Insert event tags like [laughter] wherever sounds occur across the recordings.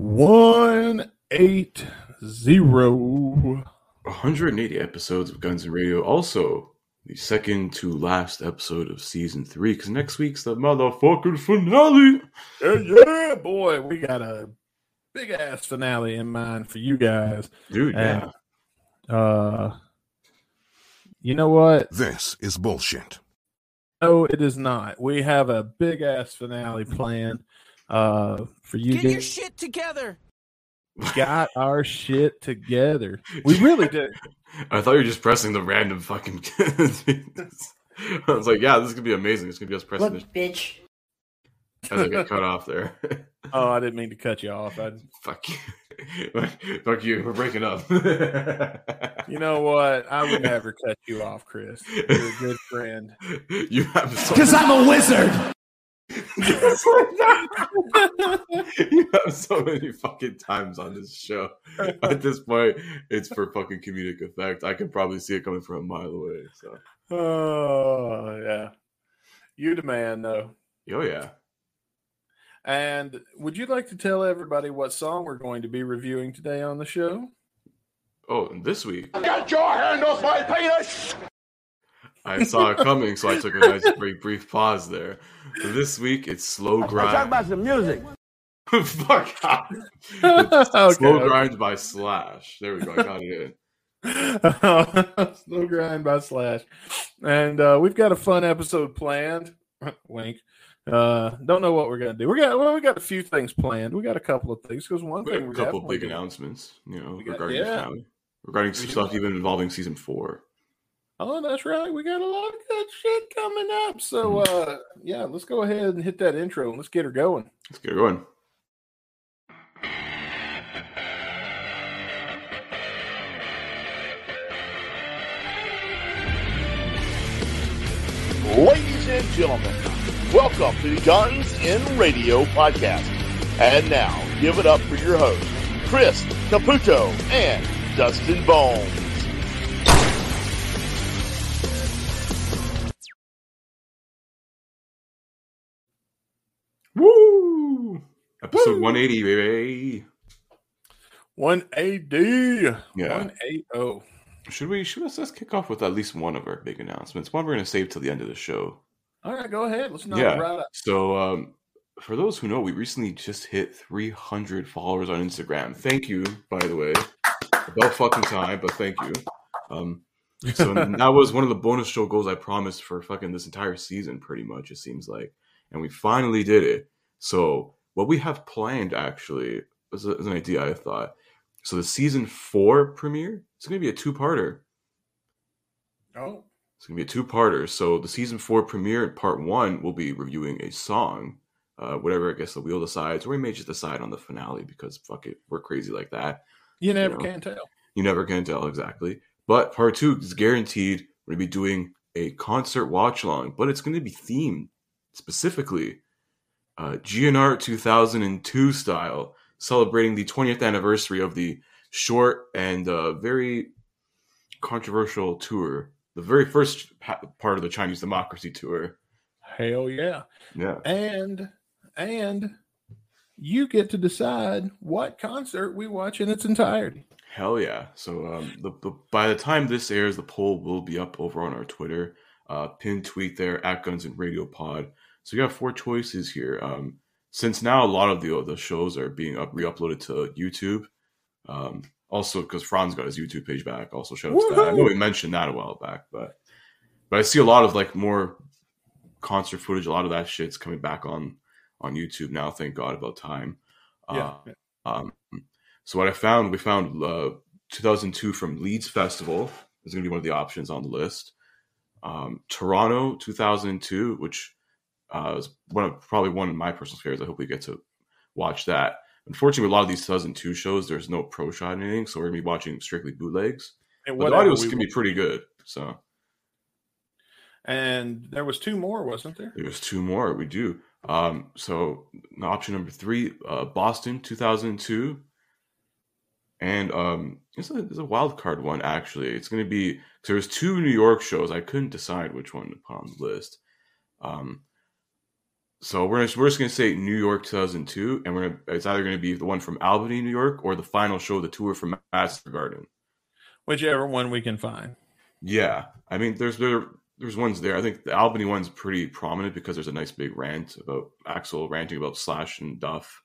One eight zero. 180 episodes of Guns and Radio. Also, the second to last episode of season three, because next week's the motherfucking finale. Yeah, yeah, boy, we got a big ass finale in mind for you guys. Dude, And, yeah. Uh, you know what? This is bullshit. No, it is not. We have a big ass finale planned uh, for you Get your shit together. Got our shit together. [laughs] We really did. I thought you were just pressing the random fucking. [laughs] I was like, yeah, this is gonna be amazing. It's gonna be us pressing Look, bitch. this as I get cut off there. [laughs] Oh, I didn't mean to cut you off. I, Fuck you. Fuck you. We're breaking up. you know what? I would never cut you off, Chris. You're a good friend. You have so Because I'm a wizard. [laughs] you have so many fucking times on this show. At this point, it's for fucking comedic effect. I can probably see it coming from a mile away. So, Oh, yeah. You the man, though. oh yeah. And would you like to tell everybody what song we're going to be reviewing today on the show? Oh, and this week Get your hand off my penis! I saw it coming, so I took a nice, very brief pause there. This week, it's slow grind. Talk about some music. [laughs] Fuck off. [laughs] Okay, Slow okay. grind by Slash. There we go. I got it. [laughs] Slow grind by Slash. And uh, we've got a fun episode planned. Wink. Uh, don't know what we're gonna do. We got well, we got a few things planned. We got a couple of things because one We thing a couple definitely big do- announcements, you know, We got- regarding yeah. regarding stuff even involving season four. Oh, that's right. We got a lot of good shit coming up. So, Mm-hmm. uh, yeah, let's go ahead and hit that intro and let's get her going. Let's get her going. Ladies and gentlemen, welcome to the Guns in Radio podcast. And now, give it up for your hosts, Chris Caputo and Dustin Woo! Episode 180, baby. 180. Yeah. 180. Should we should we let's kick off with at least one of our big announcements? One we're gonna save till the end of the show. All right, go ahead. Let's knock Yeah. right. So um for those who know, we recently just hit 300 followers on Instagram. Thank you, by the way. About fucking time, but thank you. Um, so [laughs] that was one of the bonus show goals I promised for fucking this entire season, pretty much, it seems like. And we finally did it. So, what we have planned actually is, a, is an idea I thought. So, the season four premiere is going to be a two parter. Oh, It's going to be a two parter. So, the season four premiere, part one, will be reviewing a song, uh, whatever I guess the wheel decides, or we may just decide on the finale because fuck it, we're crazy like that. you never know. can tell. You never can tell exactly. But part two is guaranteed. We're going to be doing a concert watch along, but it's going to be themed specifically uh, GNR 2002 style, celebrating the 20th anniversary of the short and uh, very controversial tour, the very first pa- part of the Chinese Democracy tour. Hell yeah. Yeah. And, and you get to decide what concert we watch in its entirety. Hell yeah! So um, the, the by the time this airs, the poll will be up over on our Twitter. Uh, pinned tweet there at Guns and Radio Pod. So you got four choices here. Um, since now a lot of the the shows are being up re-uploaded to YouTube. Um, also because Franz got his YouTube page back. Also shout out to that. I know we mentioned that a while back, but but I see a lot of like more concert footage. A lot of that shit's coming back on on YouTube now. Thank God about time. Yeah. Uh, um, so what I found, we found uh, 2002 from Leeds Festival is going to be one of the options on the list. Um, Toronto 2002, which uh, one of, probably one of my personal favorites. I hope we get to watch that. Unfortunately, with a lot of these 2002 shows, there's no pro shot or anything, so we're gonna be watching strictly bootlegs. And But the whatever audio is gonna be pretty good. So And there was two more, wasn't there? There was two more. We do. Um, so option number three, uh, Boston 2002, and um, it's a, it's a wild card one actually. It's going to be there was two New York shows. I couldn't decide which one to put on the list. Um, So we're we're just gonna say New York 2002, and we're gonna, it's either gonna be the one from Albany, New York, or the final show of the tour from Master Garden. Whichever one we can find. Yeah, I mean, there's there there's ones there. I think the Albany one's pretty prominent because there's a nice big rant about Axl ranting about Slash and Duff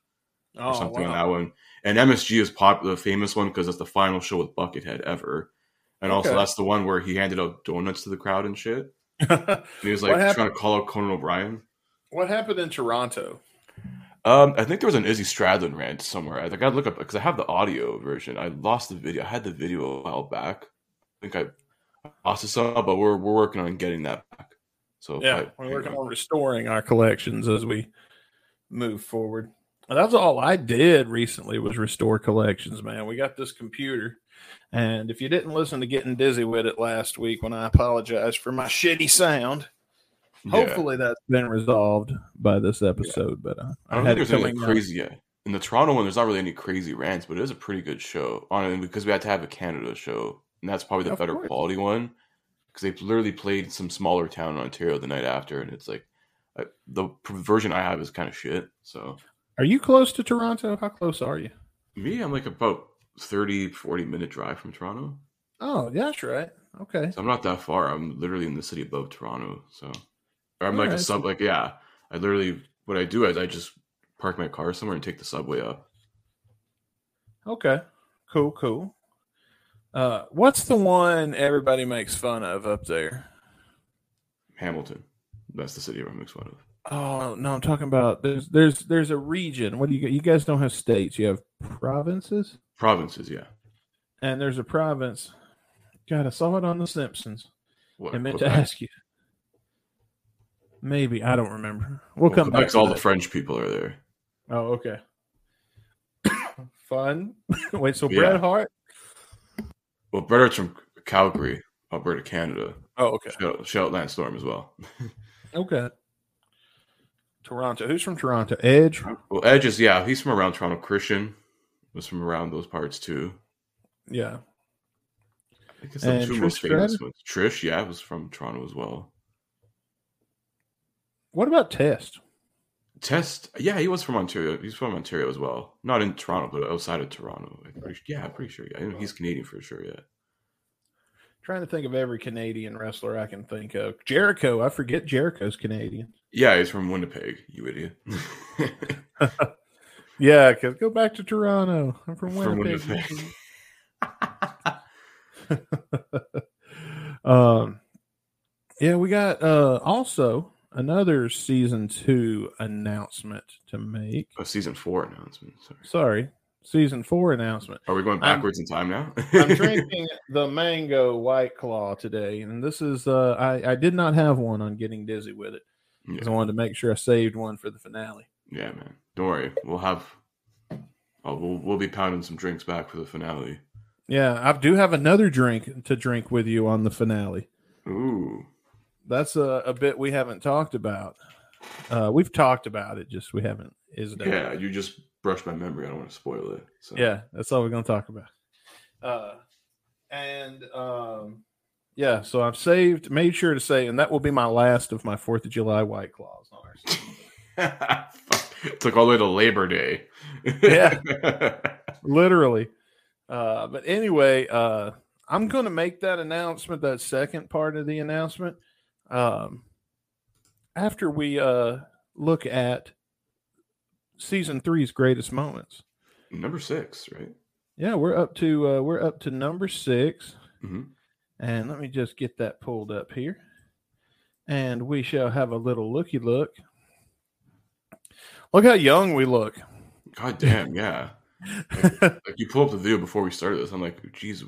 or Oh, something on that one. And MSG is pop the famous one because it's the final show with Buckethead ever. And also that's the one where he handed out donuts to the crowd and shit. [laughs] And he was like trying to call out Conan O'Brien. What happened in Toronto? Um, I think there was an Izzy Stradlin rant somewhere. I gotta look up because I have the audio version. I lost the video. I had the video a while back. I think I lost it some, but we're we're working on getting that back. So Yeah, I- we're working on restoring our collections as we move forward. And that's all I did recently was restore collections, man. We got this computer. And if you didn't listen to getting dizzy with it last week when I apologized for my shitty sound. Hopefully that's been resolved by this episode. But uh, I I, don't had think there's any coming up. crazy yet. In the Toronto one, there's not really any crazy rants, but it is a pretty good show on because we had to have a Canada show, and that's probably the Of better course. quality one because they literally played some smaller town in Ontario the night after, and it's like uh, the version I have is kind of shit. So Are you close to Toronto? How close are you? me, I'm like about 30, 40 minute drive from Toronto, Oh, yeah, that's right. Okay. so I'm not that far. I'm literally in the city above Toronto, so or I'm like a sub. Like yeah, I literally what I do is I just park my car somewhere and take the subway up. Okay. Cool, cool. Uh, what's the one everybody makes fun of up there? Hamilton. That's the city everyone makes fun of. Oh no, I'm talking about there's there's there's a region. What do you got? You guys don't have states. You have provinces, Provinces, yeah. and there's a province. God, I saw it on The Simpsons. What, I meant to ask you. Maybe I don't remember. We'll, Well, come back. All that. the French people are there. Oh, okay. [coughs] Fun. [coughs] Wait, so Yeah. Bret Hart? Well, Bret Hart's from Calgary, Alberta, Canada. Oh, okay. Shout, out- shout out Lance Storm as well. [laughs] Okay. Toronto. Who's from Toronto? Edge. Well, Edge is, yeah, he's from around Toronto. Christian was from around those parts too. Yeah. I guess the two most famous ones. Trish, yeah, was from Toronto as well. What about Test? Test, yeah, he was from Ontario. He's from Ontario as well. Not in Toronto, but outside of Toronto. I'm pretty, yeah, I'm pretty sure. Yeah, he's Canadian for sure. Yeah. Trying to think of every Canadian wrestler I can think of. Jericho. I forget Jericho's Canadian. Yeah, he's from Winnipeg. You idiot. [laughs] Yeah, because go back to Toronto. I'm from From Winnipeg. Winnipeg. [laughs] um, yeah, we got uh also another season two announcement to make. A season four announcement. Sorry. Sorry, season four announcement. Are we going I'm- backwards in time now? [laughs] I'm [laughs] drinking the mango white claw today, and this is uh I, I did not have one on getting dizzy with it. 'cause I yeah. wanted to make sure I saved one for the finale. yeah, man. Don't worry. We'll have. Oh, we'll we'll be pounding some drinks back for the finale. Yeah, I do have another drink to drink with you on the finale. Ooh. That's a, a bit we haven't talked about. Uh, we've talked about it, just we haven't. Is it? Yeah, you just brushed my memory. I don't want to spoil it. So. yeah, that's all we're going to talk about. Uh, and um, yeah, so I've saved, made sure to say, and that will be my last of my Fourth of July White Claws. [laughs] Took all the way to Labor Day. Yeah. [laughs] Literally. Uh, but anyway, uh, I'm going to make that announcement, that second part of the announcement, um, after we uh, look at season three's greatest moments. Number six, right? Yeah, we're up to uh, we're up to number six, hmm and let me just get that pulled up here, and we shall have a little looky look. Look how young we look. God damn, yeah. Like [laughs] you pull up the video before we started this. I'm like, geez,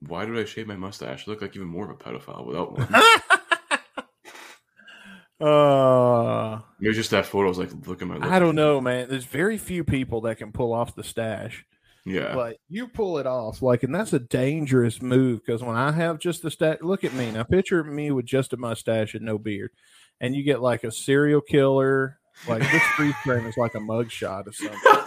why did I shave my mustache? I look like even more of a pedophile without one. [laughs] uh, Maybe just that photo. I was like, look at my. I don't know, man. There's very few people that can pull off the stash. Yeah, but you pull it off, like, and that's a dangerous move because when I have just the stash, look at me now. Picture me with just a mustache and no beard, and you get like a serial killer. Like this freeze frame is like a mugshot or something.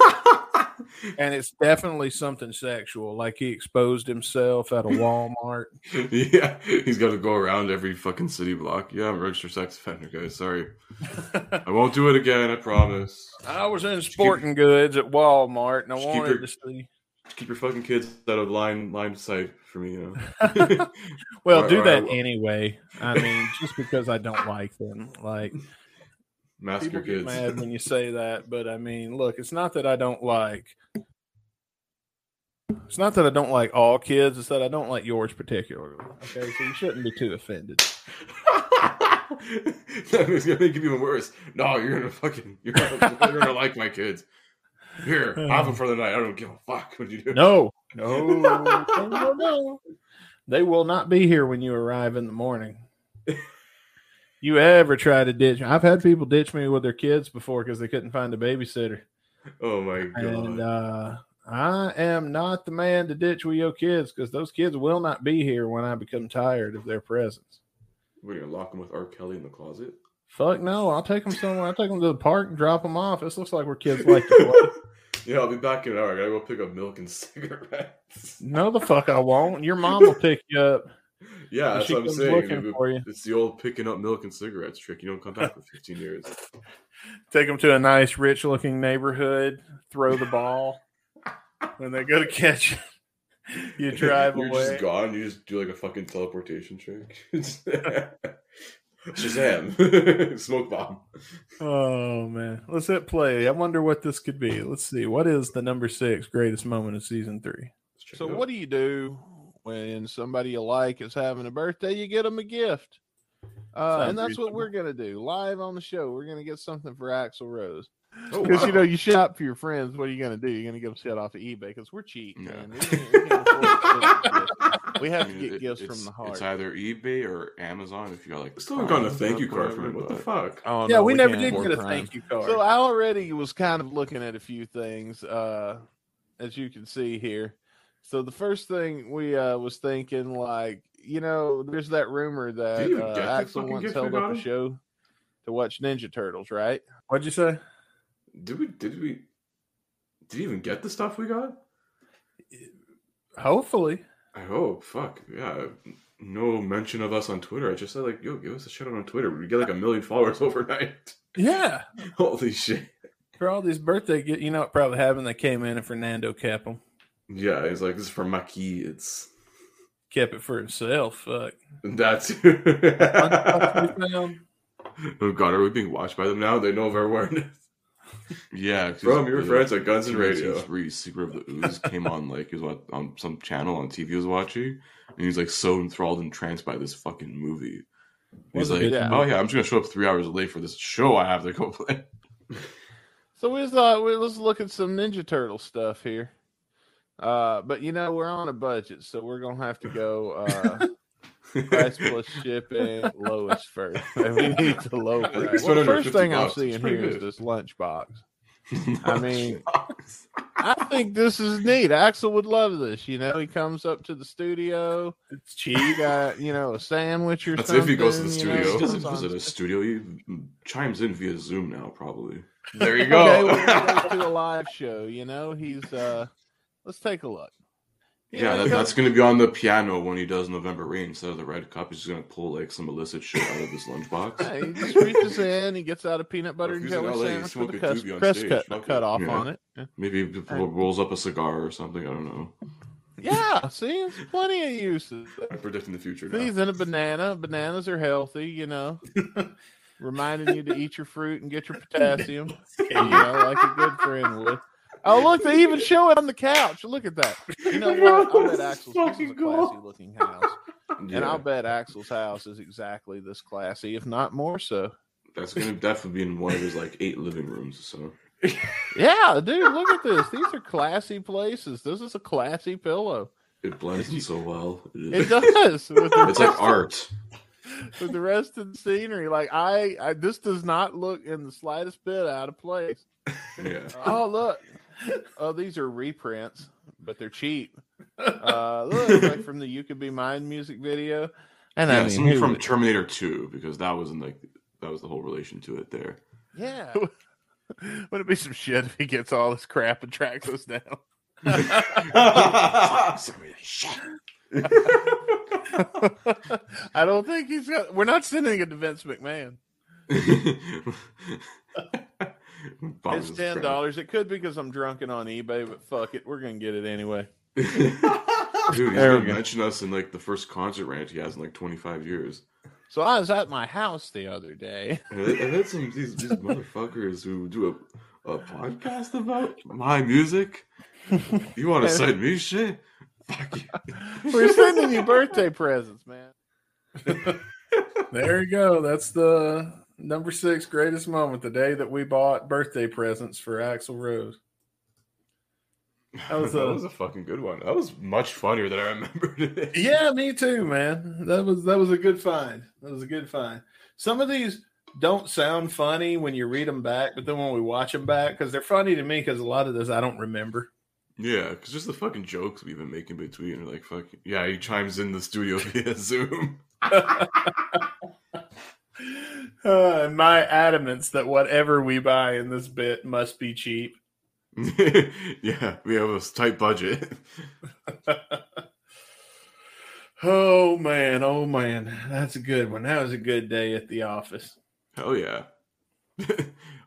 [laughs] and it's definitely something sexual. Like he exposed himself at a Walmart. [laughs] yeah, he's got to go around every fucking city block. Yeah, I'm a registered sex offender, guys. Sorry, [laughs] I won't do it again. I promise. I was in sporting goods at Walmart, and I wanted your- to see. Keep your fucking kids out of line line sight for me. You know. Well, Or- do or that anyway. I mean, just because I don't like them, like Mask people your get kids. mad when you say that. But I mean, look, it's not that I don't like. It's not that I don't like all kids. It's that I don't like yours particularly. Okay, so you shouldn't be too offended. [laughs] [laughs] that makes gonna make it even worse. No, you're gonna fucking you're gonna, you're gonna like my kids. Here, have them for the night. I don't give a fuck what you do. No, no, [laughs] no, no, no. They will not be here when you arrive in the morning. You ever try to ditch? I've had people ditch me with their kids before because they couldn't find a babysitter. Oh my god. And uh, I am not the man to ditch with your kids because those kids will not be here when I become tired of their presence. We're gonna lock them with R. Kelly in the closet. Fuck no! I'll take them somewhere. I'll take them to the park and drop them off. This looks like where kids like to play. [laughs] yeah, I'll be back in an hour. I gotta go pick up milk and [laughs] cigarettes. No, the fuck I won't. Your mom will pick you up. Yeah, that's what I'm saying. It- for you. It's the old picking up milk and cigarettes trick. You don't come back for 15 years. [laughs] Take them to a nice, rich-looking neighborhood. Throw the ball. When they go to catch it, [laughs] you drive You're away. just gone. You just do like a fucking teleportation trick. [laughs] Shazam! Smoke bomb. Oh man, let's hit play. I wonder what this could be. Let's see. What is the number six greatest moment of season three? So what do you do when somebody you like is having a birthday? You get them a gift. Uh, and that's what we're gonna do live on the show. We're gonna get something for Axl Rose Oh, because you know you shop for your friends. What are you gonna do? You're gonna give them shit off of eBay because we're cheap, Yeah. man. We we can't afford expensive gifts. [laughs] We have I to get it- gifts it's- from the heart. It's either eBay or Amazon if you got like. Still haven't gotten a thank you card for whatever, it. What the fuck? Oh, yeah, no, we, never did get a thank you card. So I already was kind of looking at a few things, uh, as you can see here. So the first thing we uh, was thinking, like, you know, there's that rumor that Did you uh, Axl once held up a show to watch Ninja Turtles, right? What'd you say? Did we? Did we? Did you even get the stuff we got? Hopefully. I hope. Fuck yeah. No mention of us on Twitter. I just said like, yo, give us a shout out on Twitter. We get like a million followers [laughs] overnight. Yeah. [laughs] Holy shit. For all these birthday gifts, you know what probably happened? They came in and Fernando kept them. Yeah, he's like, this is for Maki. It's Kept it for himself. Fuck. that's. Lunchbox we found. oh god, are we being watched by them now? They know of our awareness. Yeah, uh, From your the friends at Guns N' TNT Radio. Three Secret of the Ooze came on like he was what, on some channel on TV he was watching, and he's like so enthralled and entranced by this fucking movie. He's like, good? oh yeah, I'm just gonna show up three hours late for this show I have to go play. [laughs] So we thought, well, let's look at some Ninja Turtle stuff here. Uh, but you know, we're on a budget, so we're gonna have to go uh, [laughs] price plus shipping lowest first. [laughs] And we need the low I price. Well, the first thing I'm bucks. Seeing pretty here is good. this lunchbox. [laughs] I mean, I think this is neat. Axl would love this. You know, he comes up to the studio. It's cheap. You got, you know, a sandwich or That's something. if he goes to the you know, studio. he doesn't visit a studio. He chimes in via Zoom now, probably. There you Okay, we're gonna go to a live show. You know, he's. uh Let's take a look. Yeah, that, that's going to be on the piano when he does November Rain instead of the red cup. He's just going to pull like some illicit shit out of his lunchbox. [laughs] Yeah, he just reaches in, he gets out a peanut butter and jelly LA, sandwich with a a crust, on crust stage. cut, Fuck cut off Yeah. on it. Yeah. Maybe he ro- rolls up a cigar or something. I don't know. Yeah, see, it's plenty of uses. I'm predicting the future now. He's in a banana. Bananas are healthy, you know. [laughs] Reminding you to eat your fruit and get your potassium. [laughs] You know, like a good friend would. Oh, look, they even show it on the couch. Look at that. You know [laughs] what? I'll bet Axl's this is a classy looking house. [laughs] And I'll bet Axl's house is exactly this classy, if not more so. that's going to definitely be in one of his like eight living rooms. or So [laughs] Yeah, dude, look at this. These are classy places. This is a classy pillow. it blends in so well. It does. With It's like art. with the rest of the scenery. Like I, I, this does not look in the slightest bit out of place. Yeah. Oh look, oh these are reprints, but they're cheap. [laughs] Uh, look, like from the "You Could Be Mine" music video. And yeah, I mean, something who- from Terminator 2 because that was in like that was the whole relation to it there. yeah. [laughs] Would it be some shit if he gets all this crap and tracks us down? [laughs] I don't think he's got. We're not sending it to Vince McMahon. [laughs] Bombs It's ten dollars. It could be because I'm drunken on eBay, but fuck it, we're gonna get it anyway. [laughs] Dude, he's There we gonna mention us in like the first concert rant he has in like 25 years. So I was at my house the other day. And [laughs] I- I've had some these, these motherfuckers who do a, a podcast about my music. You want to send me shit? Fuck you. We're sending you birthday presents, man. There you go. That's the number six greatest moment. The day that we bought birthday presents for Axl Rose. [laughs] That was that a- was a fucking good one. That was much funnier than I [laughs] remembered it. Yeah, me too, man. That was that was a good find. That was a good find. Some of these don't sound funny when you read them back, but then when we watch them back, because they're funny to me, because a lot of this I don't remember. Yeah, because just the fucking jokes we've been making between are like fucking. Yeah, he chimes in the studio [laughs] via Zoom. [laughs] Uh, my adamance that whatever we buy in this bit must be cheap. [laughs] [laughs] yeah, we have a tight budget. Oh man, oh man, that's a good one. That was a good day at the office. Hell yeah.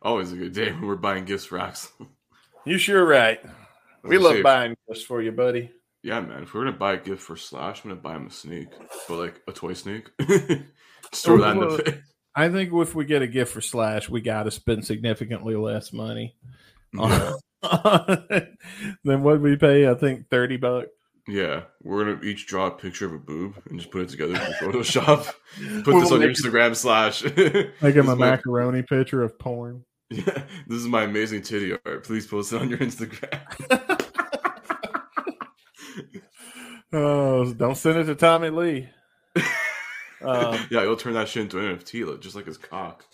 Always a good day when we're buying gifts for Axl. You sure right. We love see. buying gifts for you, buddy. Yeah, man. If we're gonna buy a gift for Slash, I'm gonna buy him a snake, but like a toy snake. Just throw that in the pit. I think if we get a gift for Slash, we got to spend significantly less money on [laughs] than what we pay. I think thirty bucks. Yeah, we're gonna each draw a picture of a boob and just put it together in Photoshop. [laughs] Put We'll this on your make it- Instagram slash. [laughs] Make This him a my- macaroni picture of porn. Yeah, this is my amazing titty art. Please post it on your Instagram. Oh, don't send it to Tommy Lee. Um, [laughs] yeah, you'll turn that shit into an NFT, just like his cock.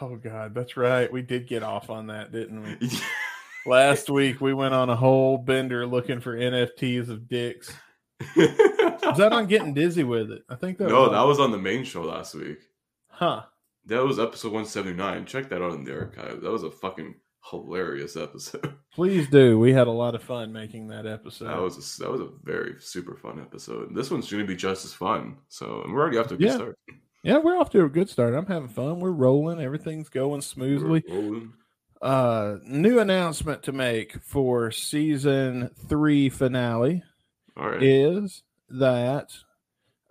oh God, that's right. We did get off on that, didn't we? [laughs] Last week we went on a whole bender looking for NFTs of dicks. Was that on getting dizzy with it? I think that no, was that was on the main show last week. huh. That was episode 179. Check that out in the archive. That was a fucking hilarious episode. [laughs] Please do. We had a lot of fun making that episode. That was a, that was a very super fun episode. This one's going to be just as fun. So and we're already off to a good Yeah. start. yeah, we're off to a good start. I'm having fun. We're rolling. Everything's going smoothly. Uh, new announcement to make for season three finale right. is that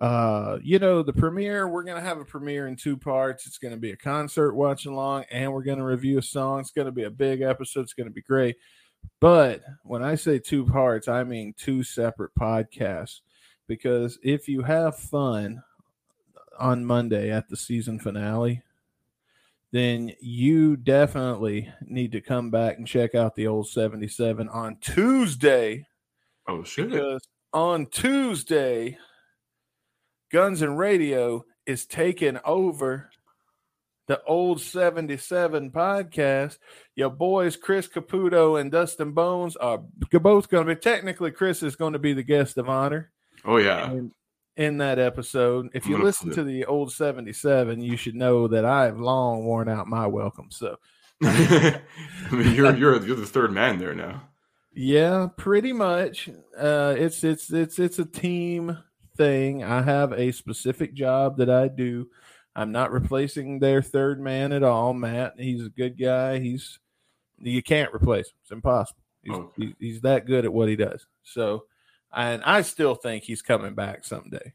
uh you know the premiere we're gonna have a premiere in two parts. It's gonna be a concert watch along and we're gonna review a song. It's gonna be a big episode. It's gonna be great. But when i say two parts i mean two separate podcasts. Because if you have fun on monday at the season finale then you definitely need to come back and check out the old 77 on tuesday. Oh shit. because on Tuesday, Guns and Radio is taking over the old 77 podcast. Your boys, Chris Caputo and Dustin Bones, are both going to be technically, Chris is going to be the guest of honor Oh yeah. in, in that episode. If you listen to the old 77, you should know that I have long worn out my welcome. So, [laughs] I mean, you're you're you're the third man there now. Yeah, pretty much. Uh, it's it's it's it's a team thing. I have a specific job that I do. I'm not replacing their third man at all. Matt, he's a good guy. He's you can't replace him. It's impossible. He's, he's, he's that good at what he does. So, and I still think he's coming back someday.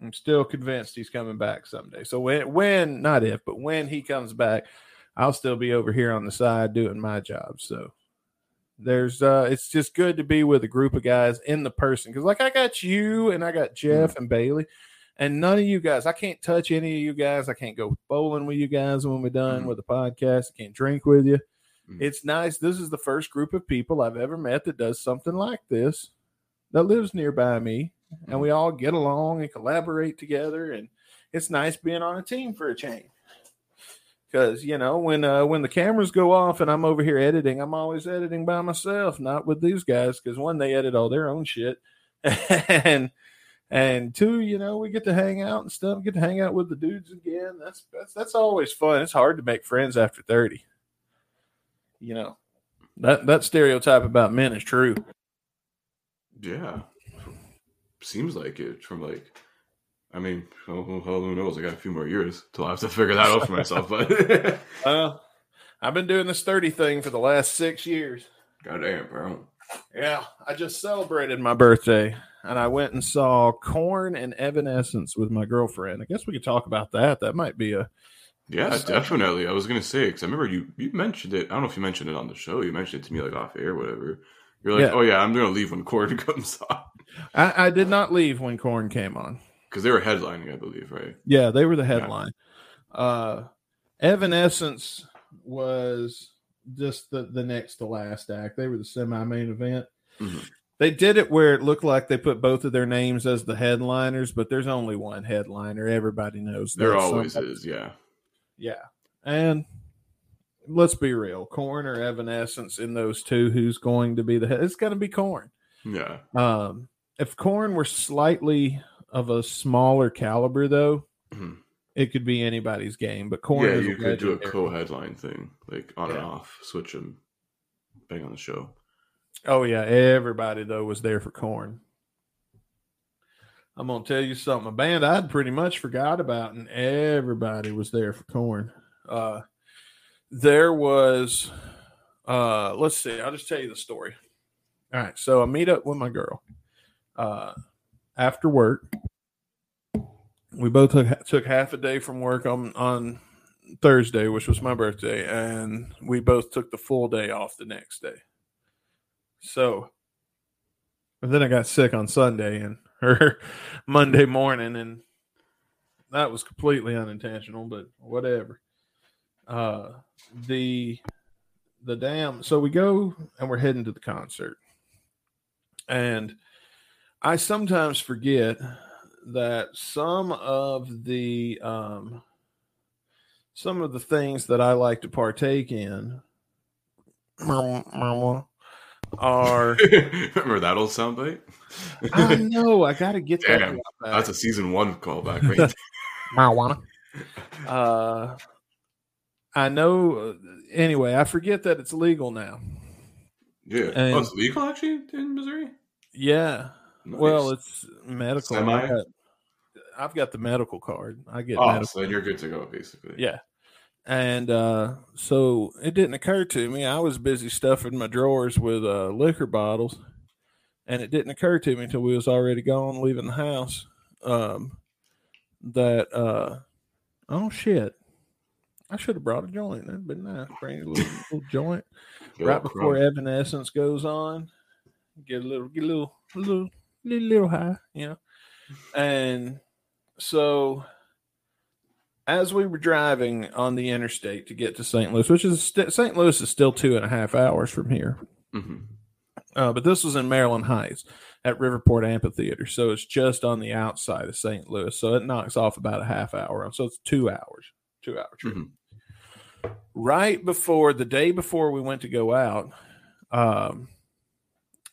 I'm still convinced he's coming back someday. So when when not if, but when he comes back, I'll still be over here on the side doing my job. So there's uh it's just good to be with a group of guys in the person because like i got you and i got jeff and bailey and none of you guys i can't touch any of you guys i can't go bowling with you guys when we're done Mhm. with the podcast i can't drink with you Mhm. it's nice this is the first group of people i've ever met that does something like this that lives nearby me and we all get along and collaborate together and it's nice being on a team for a change because you know when uh, when the cameras go off and I'm over here editing, I'm always editing by myself, not with these guys. Because one, they edit all their own shit, [laughs] and and two, you know, we get to hang out and stuff. Get to hang out with the dudes again. That's that's that's always fun. It's hard to make friends after thirty. you know that that stereotype about men is true. Yeah, seems like it from like. I mean, who, knows? I got a few more years till I have to figure that out for myself. But [laughs] I've been doing this thirty thing for the last six years. goddamn, bro. Yeah, I just celebrated my birthday and I went and saw Korn and Evanescence with my girlfriend. I guess we could talk about that. That might be a Yeah, definitely. I was gonna say because I remember you you mentioned it. I don't know if you mentioned it on the show. You mentioned it to me like off air, or whatever. You're like, Yeah. oh yeah, I'm gonna leave when Korn [laughs] comes on I, I did not leave when Korn came on. Because they were headlining, I believe, right? Yeah, they were the headline. Uh Evanescence was just the, the next to last act. They were the semi main event. Mhm. They did it where it looked like they put both of their names as the headliners, but there's only one headliner. Everybody knows There always Somebody- is, yeah. Yeah. And let's be real, Korn or Evanescence in those two, who's going to be the head? It's going to be Korn. Yeah. Um, if Korn were slightly of a smaller caliber, though, Mhm. it could be anybody's game. But Korn, yeah, is you could do a co-headline thing, like on and off, switch them, bang on the show. Oh yeah, everybody though was there for Korn. I'm gonna tell you something. A band I'd pretty much forgot about, and everybody was there for Korn. Uh, there was, uh, let's see. I'll just tell you the story. All right, so I meet up with my girl uh, after work. We both took, took half a day from work on on Thursday, which was my birthday, and we both took the full day off the next day. So, but then I got sick on Sunday and [laughs] or Monday morning, and that was completely unintentional, but whatever. Uh, the the damn. So we go and we're heading to the concert, and I sometimes forget that some of the um some of the things that I like to partake in are [laughs] Remember that old soundbite? I know I got to get that. Damn, drop back. That's a season one callback, right? [laughs] marijuana. Uh, I know. Anyway, I forget that it's legal now. yeah. And- oh, it's legal actually in Missouri. Yeah. Well, it's medical. I got- I've got the medical card. I get oh, medical. so you're good to go, basically. Yeah. And uh, so it didn't occur to me. I was busy stuffing my drawers with uh, liquor bottles, and it didn't occur to me until we was already gone, leaving the house, um, that uh, oh shit, I should have brought a joint. That'd been nice. Bring a little, little [laughs] joint right before. Evanescence goes on. Get a little, get a little, a little, little, little high, you know. And so, as we were driving on the interstate to get to St. Louis, which is st- St. Louis is still two and a half hours from here, Mhm. uh, but this was in Maryland Heights at Riverport Amphitheater, so it's just on the outside of St. Louis. So it knocks off about a half hour, so it's two hours, two hour trip. Mhm. Right before the day before we went to go out, um,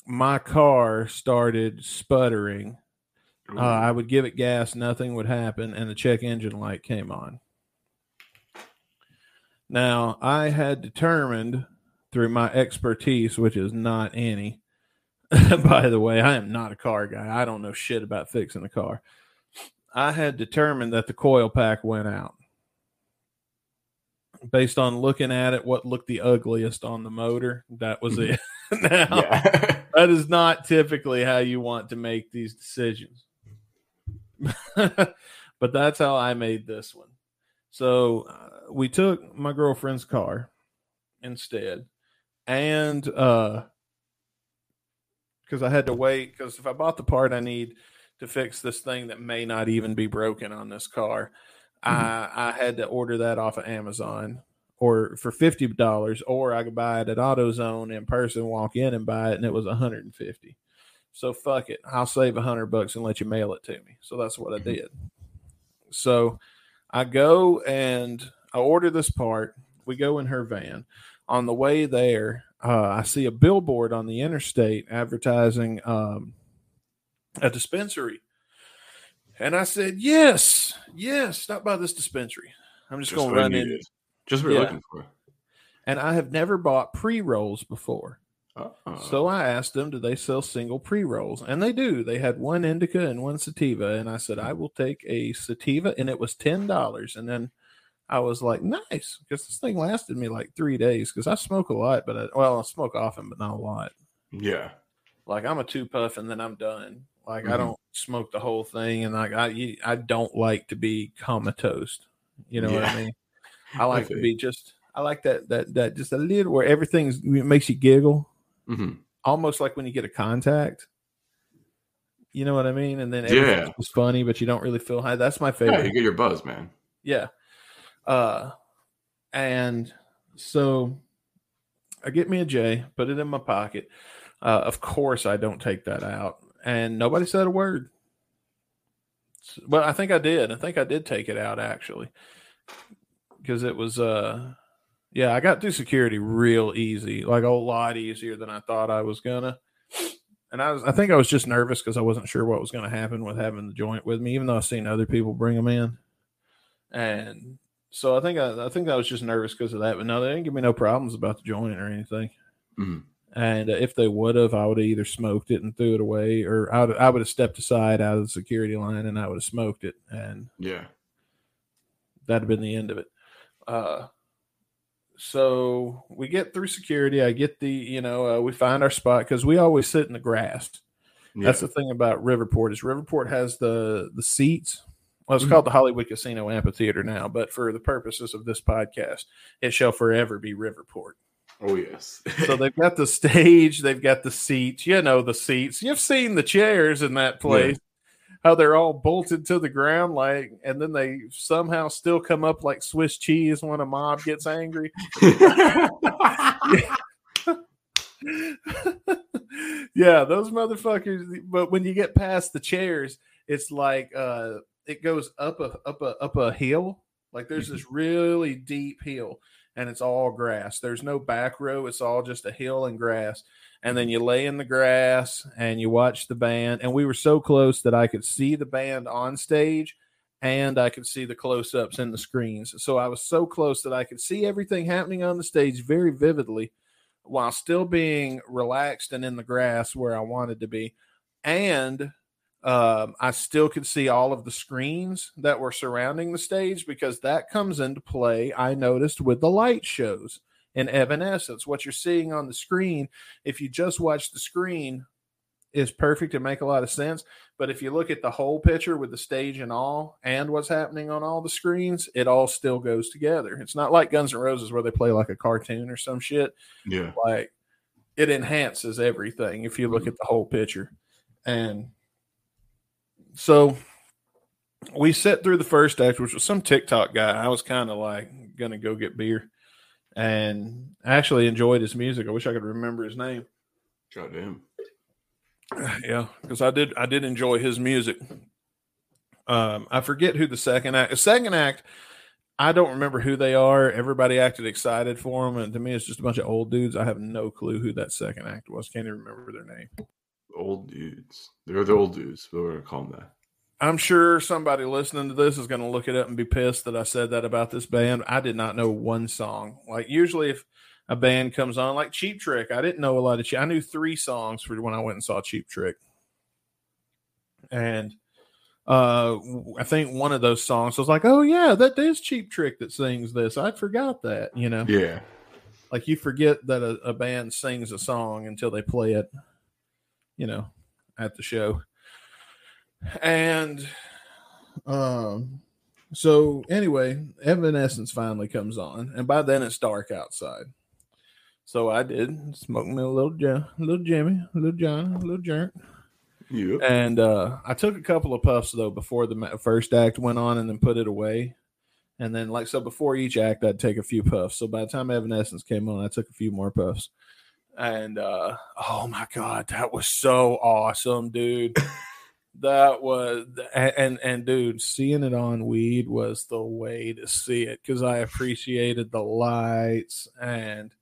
my car started sputtering. Uh, I would give it gas, nothing would happen, and the check engine light came on. Now, I had determined through my expertise, which is not any, [laughs] by the way, I am not a car guy. I don't know shit about fixing a car. I had determined that the coil pack went out. Based on looking at it, what looked the ugliest on the motor, that was [laughs] it. [laughs] now. That is not typically how you want to make these decisions. [laughs] but that's how I made this one. So uh, we took my girlfriend's car instead, and uh, because I had to wait, because if I bought the part I need to fix this thing that may not even be broken on this car, I I had to order that off of Amazon or for fifty dollars, or I could buy it at AutoZone in person, walk in and buy it, and it was one hundred and fifty. So fuck it, I'll save a hundred bucks and let you mail it to me. So that's what I did. So I go and I order this part. We go in her van. On the way there, uh, I see a billboard on the interstate advertising um, a dispensary. And I said, Yes, yes, stop by this dispensary. I'm just, Just gonna run in. needed. Just what Yeah. looking for. and I have never bought pre rolls before. Oh. So I asked them, do they sell single pre rolls? And they do. They had one indica and one sativa. And I said, I will take a sativa, and it was ten dollars. And then I was like, nice, because this thing lasted me like three days. Because I smoke a lot, but I, well, I smoke often, but not a lot. yeah. Like I'm a two puff, and then I'm done. Like I Mhm. don't smoke the whole thing, and like I, I don't like to be comatose. You know what I mean? I like to be just. I like that that that just a little where everything's it makes you giggle hmm almost like when you get a contact. You know what I mean? And then everything's Yeah. just funny, but you don't really feel high. That's my Yeah, favorite. you get your buzz, man. Yeah. Uh and so I get me a J, put it in my pocket. Uh, of course I don't take that out. And nobody said a word. Well, I think I did. I think I did take it out actually. Because it was uh yeah, I got through security real easy, like a lot easier than I thought I was gonna. And I was I think I was just nervous because I wasn't sure what was gonna happen with having the joint with me, even though I've seen other people bring them in and so I think I, I think I was just nervous because of that. But no, they didn't give me no problems about the joint or anything. Mhm. And uh, if they would have, I would have either smoked it and threw it away, or I would I would have stepped aside out of the security line and I would have smoked it, and Yeah. that'd have been the end of it. Uh, so we get through security. I get the you know uh, we find our spot because we always sit in the grass. Yeah. That's the thing about Riverport is Riverport has the the seats. Well, it's Mhm. called the Hollywood Casino Amphitheater now, but for the purposes of this podcast, it shall forever be Riverport. oh yes. [laughs] So they've got the stage, they've got the seats. You know the seats. You've seen the chairs in that place. How they're all bolted to the ground, like, and then they somehow still come up like Swiss cheese when a mob gets angry. [laughs] [laughs] yeah, those motherfuckers. But when you get past the chairs, it's like uh it goes up a up a up a hill. Like there's this really deep hill, and it's all grass. There's no back row. It's all just a hill and grass. And then mm-hmm. you lay in the grass and you watch the band. And we were so close that I could see the band on stage and I could see the close ups in the screens. So I was so close that I could see everything happening on the stage very vividly while still being relaxed and in the grass where I wanted to be. And um, I still could see all of the screens that were surrounding the stage because that comes into play, I noticed, with the light shows in Evanescence. What you're seeing on the screen, if you just watch the screen, is perfect and make a lot of sense. But if you look at the whole picture with the stage and all, and what's happening on all the screens, it all still goes together. It's not like Guns N' Roses where they play like a cartoon or some shit. yeah. Like it enhances everything if you look at the whole picture. And so we set through the first act, which was some TikTok guy. I was kind of like gonna go get beer, and actually enjoyed his music. I wish I could remember his name. Goddamn. [sighs] Yeah, because I did I did enjoy his music. Um, I forget who the second act. The second act, I don't remember who they are. Everybody acted excited for them, and to me, it's just a bunch of old dudes. I have no clue who that second act was. Can't even remember their name. Old dudes. They're the old dudes, but we're gonna call them that. I'm sure somebody listening to this is going to look it up and be pissed that I said that about this band. I did not know one song. Like usually, if a band comes on, like Cheap Trick, I didn't know a lot of. Cheap. I knew three songs for when I went and saw Cheap Trick, and uh, I think one of those songs I was like, "Oh yeah, that is Cheap Trick that sings this." I forgot that. You know, Yeah. like you forget that a, a band sings a song until they play it, you know, at the show. And um so anyway, Evanescence finally comes on, and by then it's dark outside. So I did smoke me a little jo- little Jimmy, a little John, a little jerk. Yep. And uh, I took a couple of puffs though before the first act went on, and then put it away. And then, like so, before each act, I'd take a few puffs. So by the time Evanescence came on, I took a few more puffs. And uh, oh my god, that was so awesome, dude! that was and, and and dude, seeing it on weed was the way to see it because I appreciated the lights and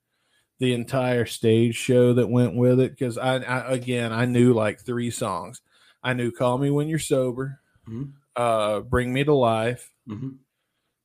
the entire stage show that went with it because I, I again I knew like three songs. I knew "Call Me When You're Sober," Mhm. uh, "Bring Me to Life," hmm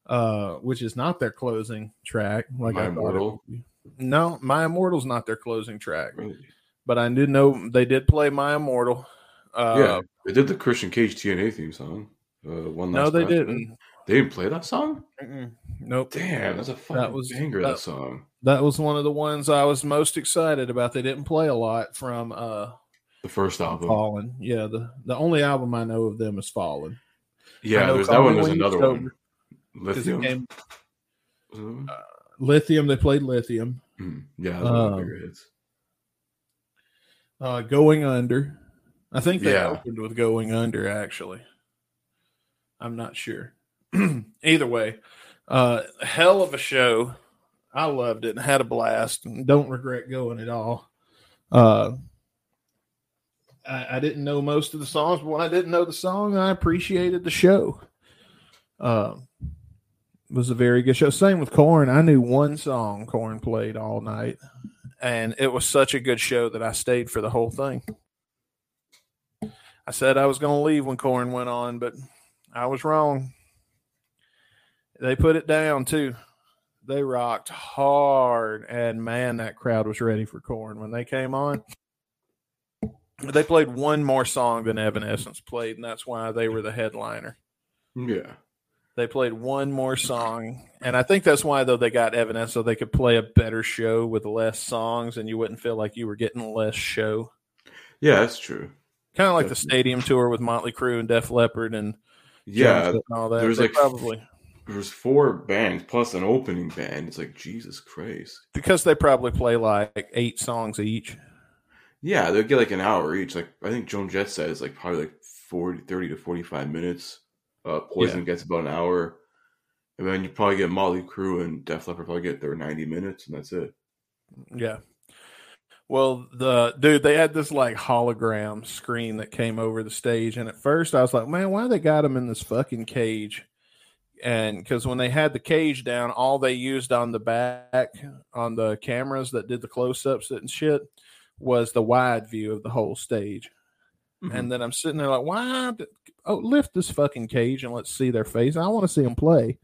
uh, which is not their closing track. Like My I thought it Immortal? would be. No, My Immortal's not their closing track, Really? but I did know they did play My Immortal. Uh, yeah, they did the Christian Cage TNA theme song. Uh, one no, they didn't. They didn't play that song. Mm-mm. Nope. Damn, that's a fucking was- banger. that- That, song. That was one of the ones I was most excited about. They didn't play a lot from uh The first album. Fallen. Yeah, the the only album I know of them is Fallen. Yeah, there's that one. There's another one. one. 'cause it Lithium. came- Mhm. Lithium. They played Lithium. Mhm. Yeah, that's one of the um. Uh, Going Under. I think they Yeah. opened with Going Under. Actually, I'm not sure. [clears throat] Either way, uh, hell of a show. I loved it and had a blast. And don't regret going at all. Uh, I, I didn't know most of the songs, but when I didn't know the song, I appreciated the show. It was a very good show. Same with Korn. I knew one song Korn played all night, and it was such a good show that I stayed for the whole thing. I said I was going to leave when Korn went on, but I was wrong. They put it down too. They rocked hard, and man, that crowd was ready for Korn when they came on. They played one more song than Evanescence played, and that's why they were the headliner. Yeah. They played one more song, and I think that's why though they got Evanescence so they could play a better show with less songs, and you wouldn't feel like you were getting less show. Yeah, that's true. Kind of like the Definitely. stadium tour with Motley Crue and Def Leppard and Yeah, and all that. there's like- probably there's four bands plus an opening band. It's like Jesus Christ. because they probably play like eight songs each. Yeah, they'll get like an hour each. Like I think Joan Jett says like probably like 40, 30 to forty five minutes. Uh, Poison gets about an hour, and then you probably get Motley Crue and Def Leppard probably get their ninety minutes, and that's it. Yeah. Well, the dude, they had this like hologram screen that came over the stage, and at first I was like, "Man, why they got him in this fucking cage?" And because when they had the cage down, all they used on the back on the cameras that did the close-ups and shit was the wide view of the whole stage. And then I'm sitting there like, "Why? Oh, lift this fucking cage and let's see their face. I want to see them play."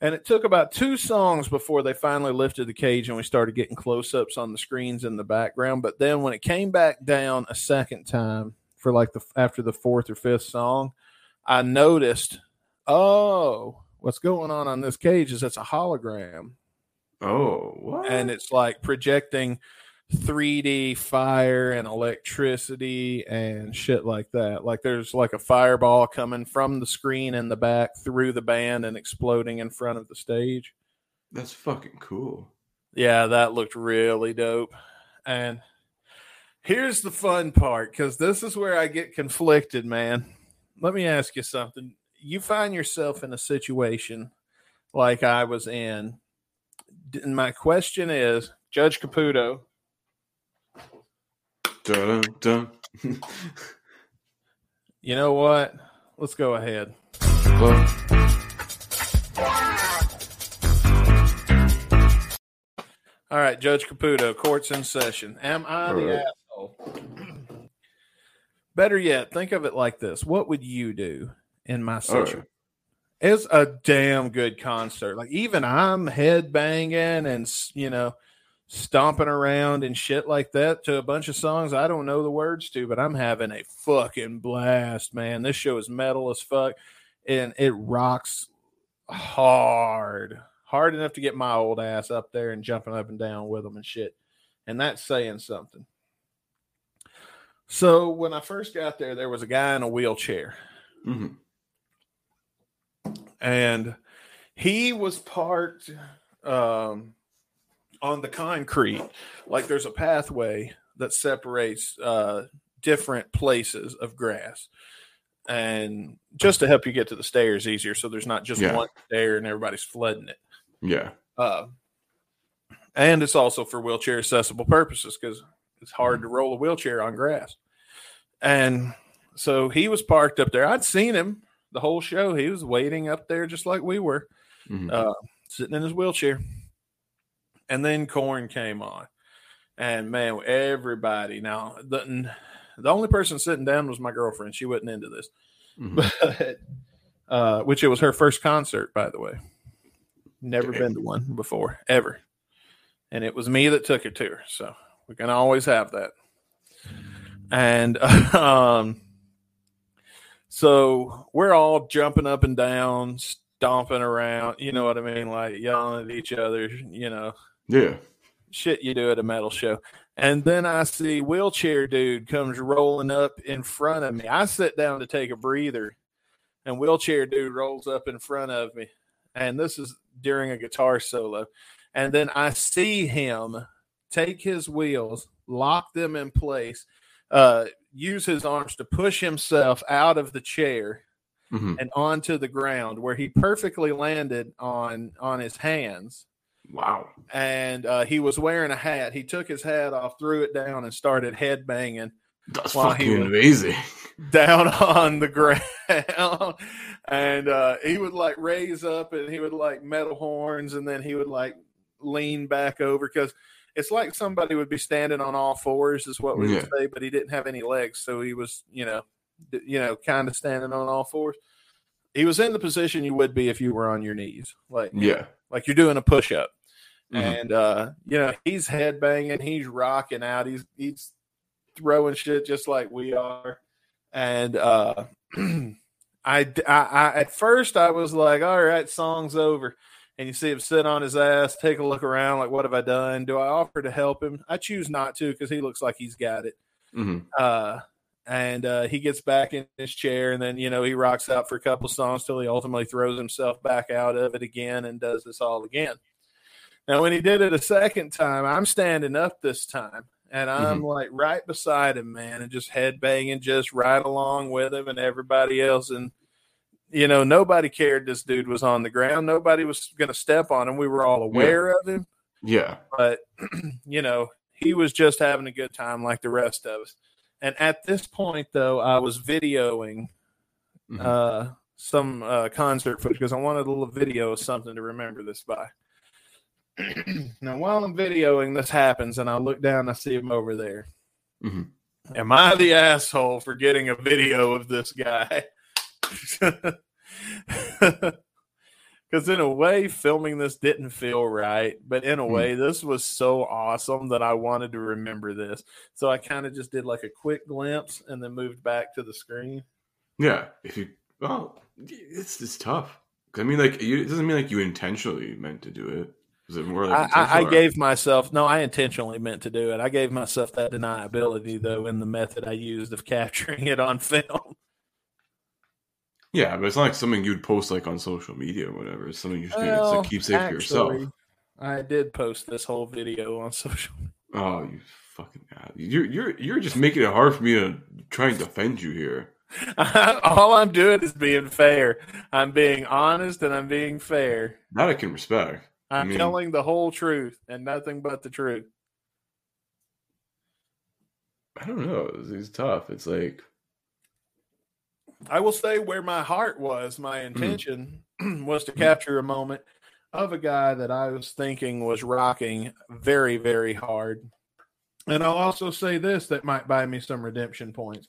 And it took about two songs before they finally lifted the cage and we started getting close ups on the screens in the background. But then when it came back down a second time for like the after the fourth or fifth song, I noticed, oh, what's going on on this cage is it's a hologram Oh, what? and it's like projecting 3D fire and electricity and shit like that. Like there's like a fireball coming from the screen in the back through the band and exploding in front of the stage. that's fucking cool. Yeah, that looked really dope. And here's the fun part because this is where I get conflicted, man. Let me ask you something. You find yourself in a situation like I was in. And my question is Judge Caputo, Dun, dun. [laughs] you know what? Let's go ahead. All right, Judge Caputo, court's in session. Am I the right. asshole? [clears throat] Better yet, think of it like this. What would you do in my situation? right. It's a damn good concert. Like even I'm headbanging and you know stomping around and shit like that to a bunch of songs I don't know the words to, but I'm having a fucking blast, man. This show is metal as fuck and it rocks hard. Hard enough to get my old ass up there and jumping up and down with them and shit. And that's saying something. So when I first got there, there was a guy in a wheelchair Mhm. and he was parked um, on the concrete. Like there's a pathway that separates uh, different places of grass, and just to help you get to the stairs easier, so there's not just Yeah. one stair and everybody's flooding it. Yeah. Uh, and it's also for wheelchair accessible purposes because it's hard to roll a wheelchair on grass. And so he was parked up there. I'd seen him the whole show. He was waiting up there just like we were, Mhm. uh, sitting in his wheelchair. And then Korn came on. And man, everybody now the the only person sitting down was my girlfriend. She wasn't into this. Mhm. [laughs] But uh, which it was her first concert, by the way. Never Damn. been to one before, ever. And it was me that took her to her. So we can always have that. And [laughs] um, so we're all jumping up and down, stomping around, you know what I mean? Like yelling at each other, you know, Yeah. shit you do at a metal show. And then I see wheelchair dude comes rolling up in front of me. I sit down to take a breather, and wheelchair dude rolls up in front of me. And this is during a guitar solo. And then I see him take his wheels, lock them in place, uh, use his arms to push himself out of the chair hmm and onto the ground where he perfectly landed on on his hands Wow. and uh, he was wearing a hat. He took his hat off, threw it down, and started headbanging That's fucking amazing. [laughs] down on the ground. and uh, he would like raise up and he would like metal horns, and then he would like lean back over because it's like somebody would be standing on all fours, is what we would say, but he didn't have any legs, so he was, you know, d- you know, kind of standing on all fours. He was in the position you would be if you were on your knees, like Yeah. Like you're doing a push up. Mhm. And uh, you know, he's headbanging, he's rocking out, he's he's throwing shit just like we are. And uh [clears throat] I, I, I at first I was like, all right, song's over. And you see him sit on his ass, take a look around, like, what have I done? Do I offer to help him? I choose not to because he looks like he's got it. hmm Uh, and uh, he gets back in his chair, and then you know he rocks out for a couple songs till he ultimately throws himself back out of it again and does this all again. Now, when he did it a second time, I'm standing up this time, and I'm like right beside him, man, and just head banging, just right along with him and everybody else, and you know nobody cared this dude was on the ground. Nobody was going to step on him. We were all aware of him Yeah. but [clears throat] you know he was just having a good time like the rest of us and at this point though i was videoing Mhm. uh some uh concert footage because i wanted a little video of something to remember this by [clears throat] now while i'm videoing this happens and i look down and i see him over there Mhm. am i the asshole for getting a video of this guy [laughs] because in a way filming this didn't feel right but in a Hmm. way this was so awesome that i wanted to remember this so i kind of just did like a quick glimpse and then moved back to the screen Yeah. If you, well, it's it's tough. I mean, like, you, it doesn't mean like you intentionally meant to do it. Is it more like I, I gave myself no i intentionally meant to do it i gave myself that deniability though in the method i used of [laughs] capturing it on film Yeah, but it's not like something you'd post like on social media or whatever. It's something you just to Well, like, keep safe for yourself. i did post this whole video on [laughs] social Oh, you fucking god! You're you're you're just making it hard for me to try and defend you here. [laughs] all i'm doing is being fair i'm being honest and i'm being fair That I can respect. I'm I mean- telling the whole truth and nothing but the truth. I don't know. It's, it's tough. It's like I will say where my heart was, my intention [clears throat] was to capture a moment of a guy that I was thinking was rocking very, very hard. And I'll also say this that might buy me some redemption points.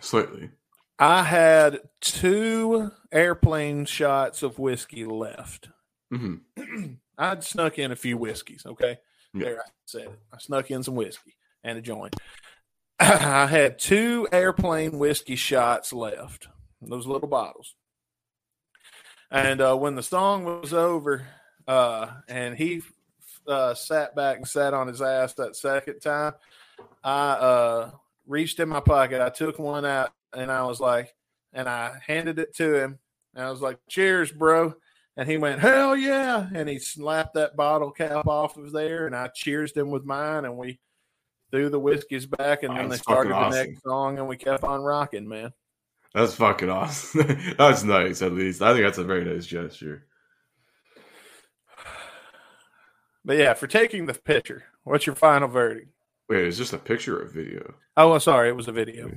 slightly. I had two airplane shots of whiskey left. hmm [clears throat] I'd snuck in a few whiskeys. Okay. Yeah. There, I said it. I snuck in some whiskey and a joint. [clears throat] I had two airplane whiskey shots left, those little bottles. And uh, when the song was over, uh, and he uh, sat back and sat on his ass that second time, I uh, reached in my pocket. I took one out and I was like, and I handed it to him. And I was like, cheers, bro. And he went, hell yeah. And he slapped that bottle cap off of there. And I cheersed him with mine. And we threw the whiskeys back. And then they started the awesome. next song. And we kept on rocking, man. That's fucking awesome. [laughs] that's nice. At least I think that's a very nice gesture. [sighs] But yeah, for taking the picture, what's your final verdict? Wait, is this a picture or a video? Oh, sorry. It was a video.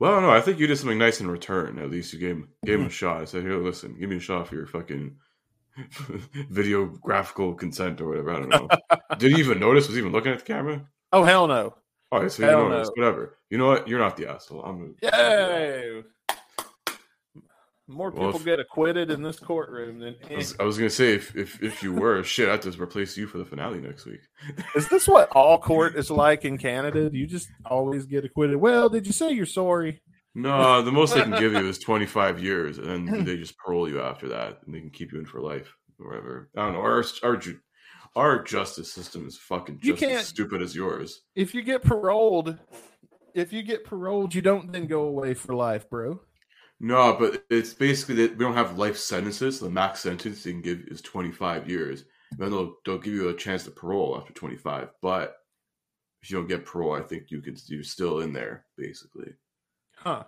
Well, no, I think you did something nice in return. At least you gave gave him a mm-hmm. shot. I said, "Here, listen, give me a shot for your fucking [laughs] video graphical consent or whatever." I don't know. [laughs] did he even notice? Was he even looking at the camera? Oh, hell no. All right, so you Hell noticed. Whatever. You know what? You're not the asshole. I'm. Yay. More Well, people if- get acquitted in this courtroom than I was, I was gonna say if, if if you were shit, I have to replace you for the finale next week. [laughs] Is this what all court is like in Canada? Do you just always get acquitted? Well, did you say you're sorry? No, the most they can give you is twenty five years, and then they just parole you after that, and they can keep you in for life or whatever. I don't know. Our our our justice system is fucking just as stupid as yours. If you get paroled, if you get paroled, you don't then go away for life, bro. No, but it's basically that we don't have life sentences. The max sentence they can give is 25 years. Then they'll, they'll give you a chance to parole after 25. But if you don't get parole, I think you could you're still in there basically. Huh.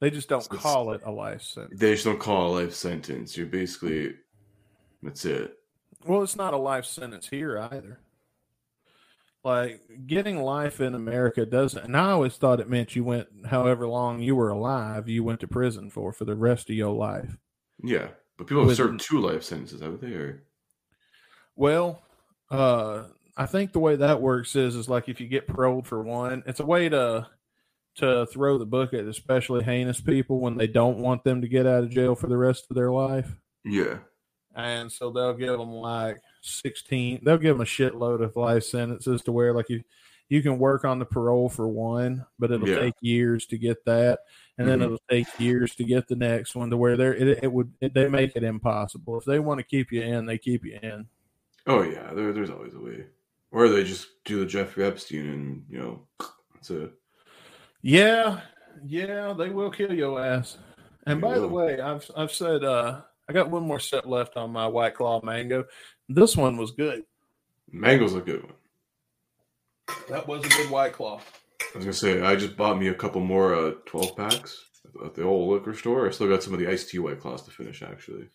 They just don't So call it a life sentence. They just don't call it a life sentence. You're basically that's it. Well, it's not a life sentence here either. Like getting life in America doesn't, and I always thought it meant you went however long you were alive, you went to prison for for the rest of your life. Yeah, but people have With- served two life sentences, haven't they? Or Well, uh, I think the way that works is is like if you get paroled for one, it's a way to to throw the book at especially heinous people when they don't want them to get out of jail for the rest of their life. yeah, and so they'll give them like 16 they'll give them a shitload of life sentences to where like you you can work on the parole for one but it'll Yeah. take years to get that and then Mhm. it'll take years to get the next one to where they're it, it would it, they make it impossible if they want to keep you in they keep you in oh yeah, there, there's always a way. Or they just do the Jeffrey Epstein and you know that's it. yeah yeah they will kill your ass and They by the way i've i've said uh i got one more set left on my white claw mango this one was good Mango's a good one. that was a good white claw I was gonna say I just bought me a couple more uh, twelve packs at the old liquor store. I still got some of the iced tea white claws to finish actually.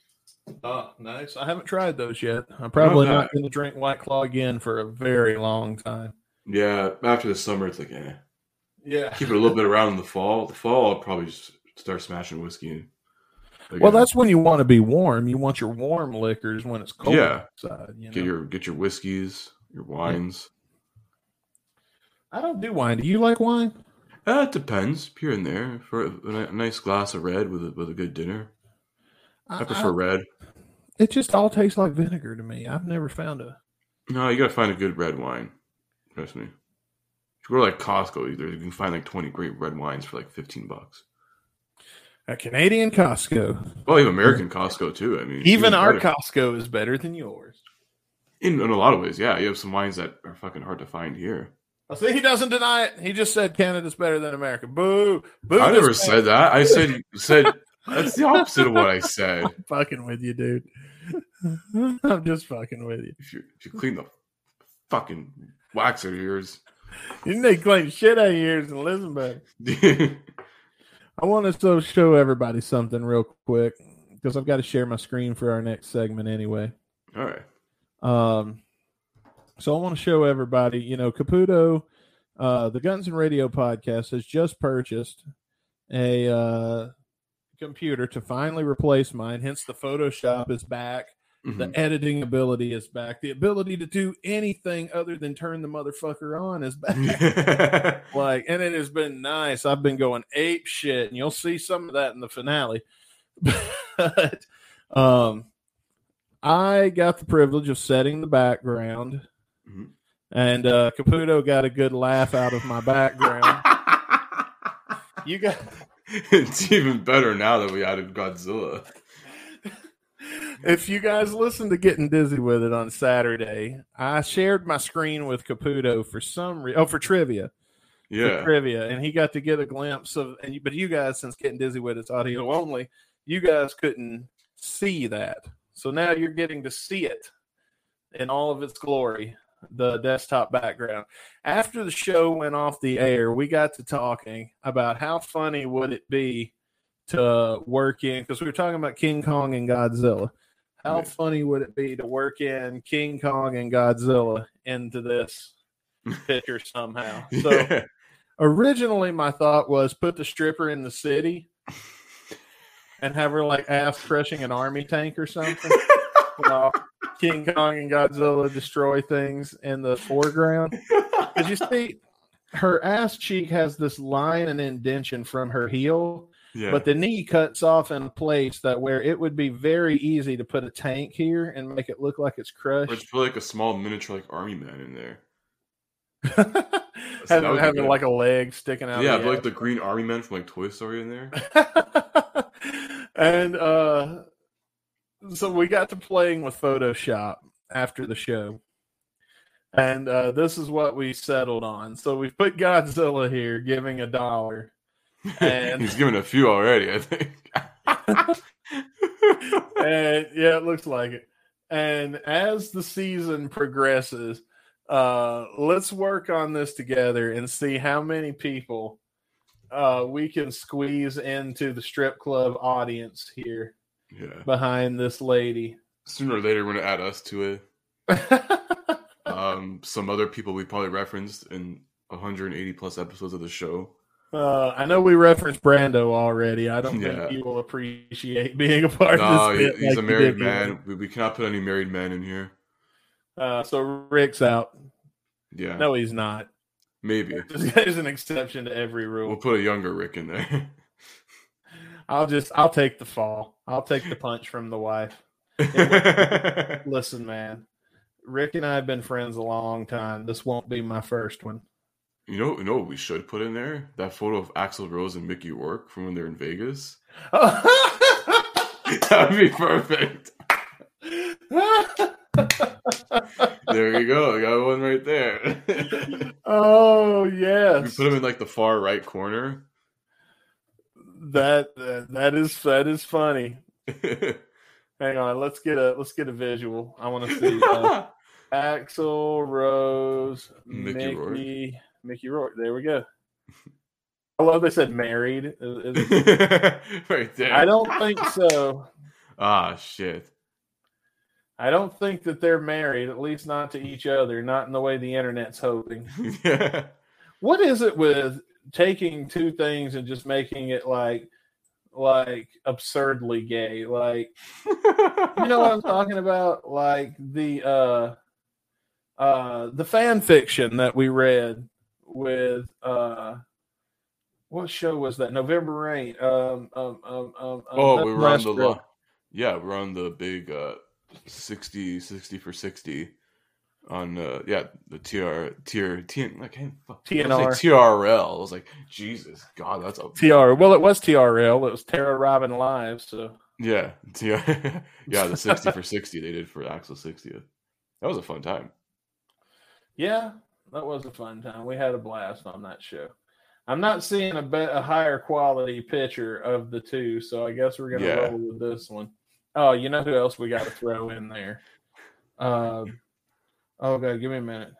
Oh, nice. I haven't tried those yet. I'm probably Okay. not going to drink White Claw again for a very long time. Yeah, after the summer it's like eh. Yeah. Keep it a little bit around in the fall. The fall I'll probably just start smashing whiskey. Well, that's when you want to be warm. You want your warm liquors when it's cold Yeah. outside. You know? get your get your whiskeys, your wines. I don't do wine. Do you like wine? Uh, it depends, here and there. For a, a nice glass of red with a, with a good dinner, I prefer red. it just all tastes like vinegar to me. I've never found a. No, you gotta find a good red wine. Trust me. If you go to like Costco, either you can find like twenty great red wines for like fifteen bucks. A Canadian Costco. Well, even American Costco too. I mean, Even our better. Costco is better than yours. in, in a lot of ways, yeah. You have some wines that are fucking hard to find here. I see he doesn't deny it. He just said Canada's better than America. Boo. Boo. I never said that. I said said that's the opposite of what I said. I'm fucking with you, dude. [laughs] I'm just fucking with you. If you if you clean the fucking wax out of yours, You need to clean shit out of yours and listen better. [laughs] I want to show everybody something real quick because I've got to share my screen for our next segment anyway. all right. Um, so I want to show everybody, you know, Caputo, uh, the Guns and Radio podcast has just purchased a uh, computer to finally replace mine. Hence, the Photoshop is back. The Mhm. editing ability is back. The ability to do anything other than turn the motherfucker on is back. Mm-hmm. [laughs] like and it has been nice i've been going ape shit and you'll see some of that in the finale [laughs] but um i got the privilege of setting the background Mhm. and uh caputo got a good laugh out of my background [laughs] you got it's even better now that we added Godzilla. If you guys listen to getting dizzy with it on saturday i shared my screen with caputo for some reason oh for trivia for Yeah. trivia, and he got to get a glimpse of. And but you guys, since getting dizzy with it's audio only, you guys couldn't see that. So now you're getting to see it in all of its glory. The desktop background. After the show went off the air, we got to talking about how funny would it be to work in because we were talking about King Kong and Godzilla. How Right. funny would it be to work in King Kong and Godzilla into this [laughs] picture somehow? [laughs] So Yeah. originally my thought was put the stripper in the city and have her like ass crushing an army tank or something while King Kong and Godzilla destroy things in the foreground. Because you see, her ass cheek has this line and indention from her heel, Yeah. but the knee cuts off in a place that where it would be very easy to put a tank here and make it look like it's or crushed. just put like a small miniature like army man in there. [laughs] having having like a leg sticking out. yeah, the like the green army man from like Toy Story in there. [laughs] and uh so we got to playing with Photoshop after the show. And uh this is what we settled on. So we put Godzilla here giving a dollar. And- He's given a few already, I think. [laughs] and yeah, it looks like it. And as the season progresses, uh, let's work on this together and see how many people uh, we can squeeze into the strip club audience here yeah. behind this lady. Sooner or later, we're gonna add us to it. [laughs] Um, some other people we probably referenced in 180 plus episodes of the show. Uh, I know we referenced Brando already. I don't Yeah. think he will appreciate [laughs] being a part No, of this. bit he's like a married man. We, we cannot put any married men in here. Uh, so Rick's out. Yeah, No, he's not. maybe [laughs] This guy's an exception to every rule. we'll put a younger Rick in there. [laughs] I'll just I'll take the fall. I'll take the punch from the wife. Listen, man. Rick and I have been friends a long time. This won't be my first one. You know, you know what we should put in there? That photo of Axl Rose and Mickey Rourke from when they're in Vegas. [laughs] that would be perfect. There you go. I got one right there. [laughs] oh yes, put him in like the far right corner. that uh, that is that is funny. [laughs] Hang on, let's get a let's get a visual. I want to see uh, Axl Rose, Mickey Mickey, Rourke. Mickey Rourke. There we go. I love they said married. [laughs] Right there. I don't think so. [laughs] Ah, shit. I don't think that they're married, at least not to each other, not in the way the internet's hoping. [laughs] yeah. What is it with taking two things and just making it like like absurdly gay? Like you know what I'm talking about? Like the uh uh the fan fiction that we read with uh what show was that? November Rain. Um um um um Oh, um, we were on the lo- yeah, we're on the big uh 60 60 for 60 on uh yeah, the TR tier T I can't fuck- I TNR. was like TRL. I was like, Jesus God, that's a TR. Well, it was TRL. It was Tara Robin Live. So Yeah, [laughs] TR yeah, the 60 for 60 they did for Axl 60th. That was a fun time. [laughs] yeah, that was a fun time. We had a blast on that show. I'm not seeing a, be- a higher quality picture of the two, so I guess we're gonna Yeah. roll with this one. Oh, you know who else we got to throw in there? Uh, oh god, give me a minute.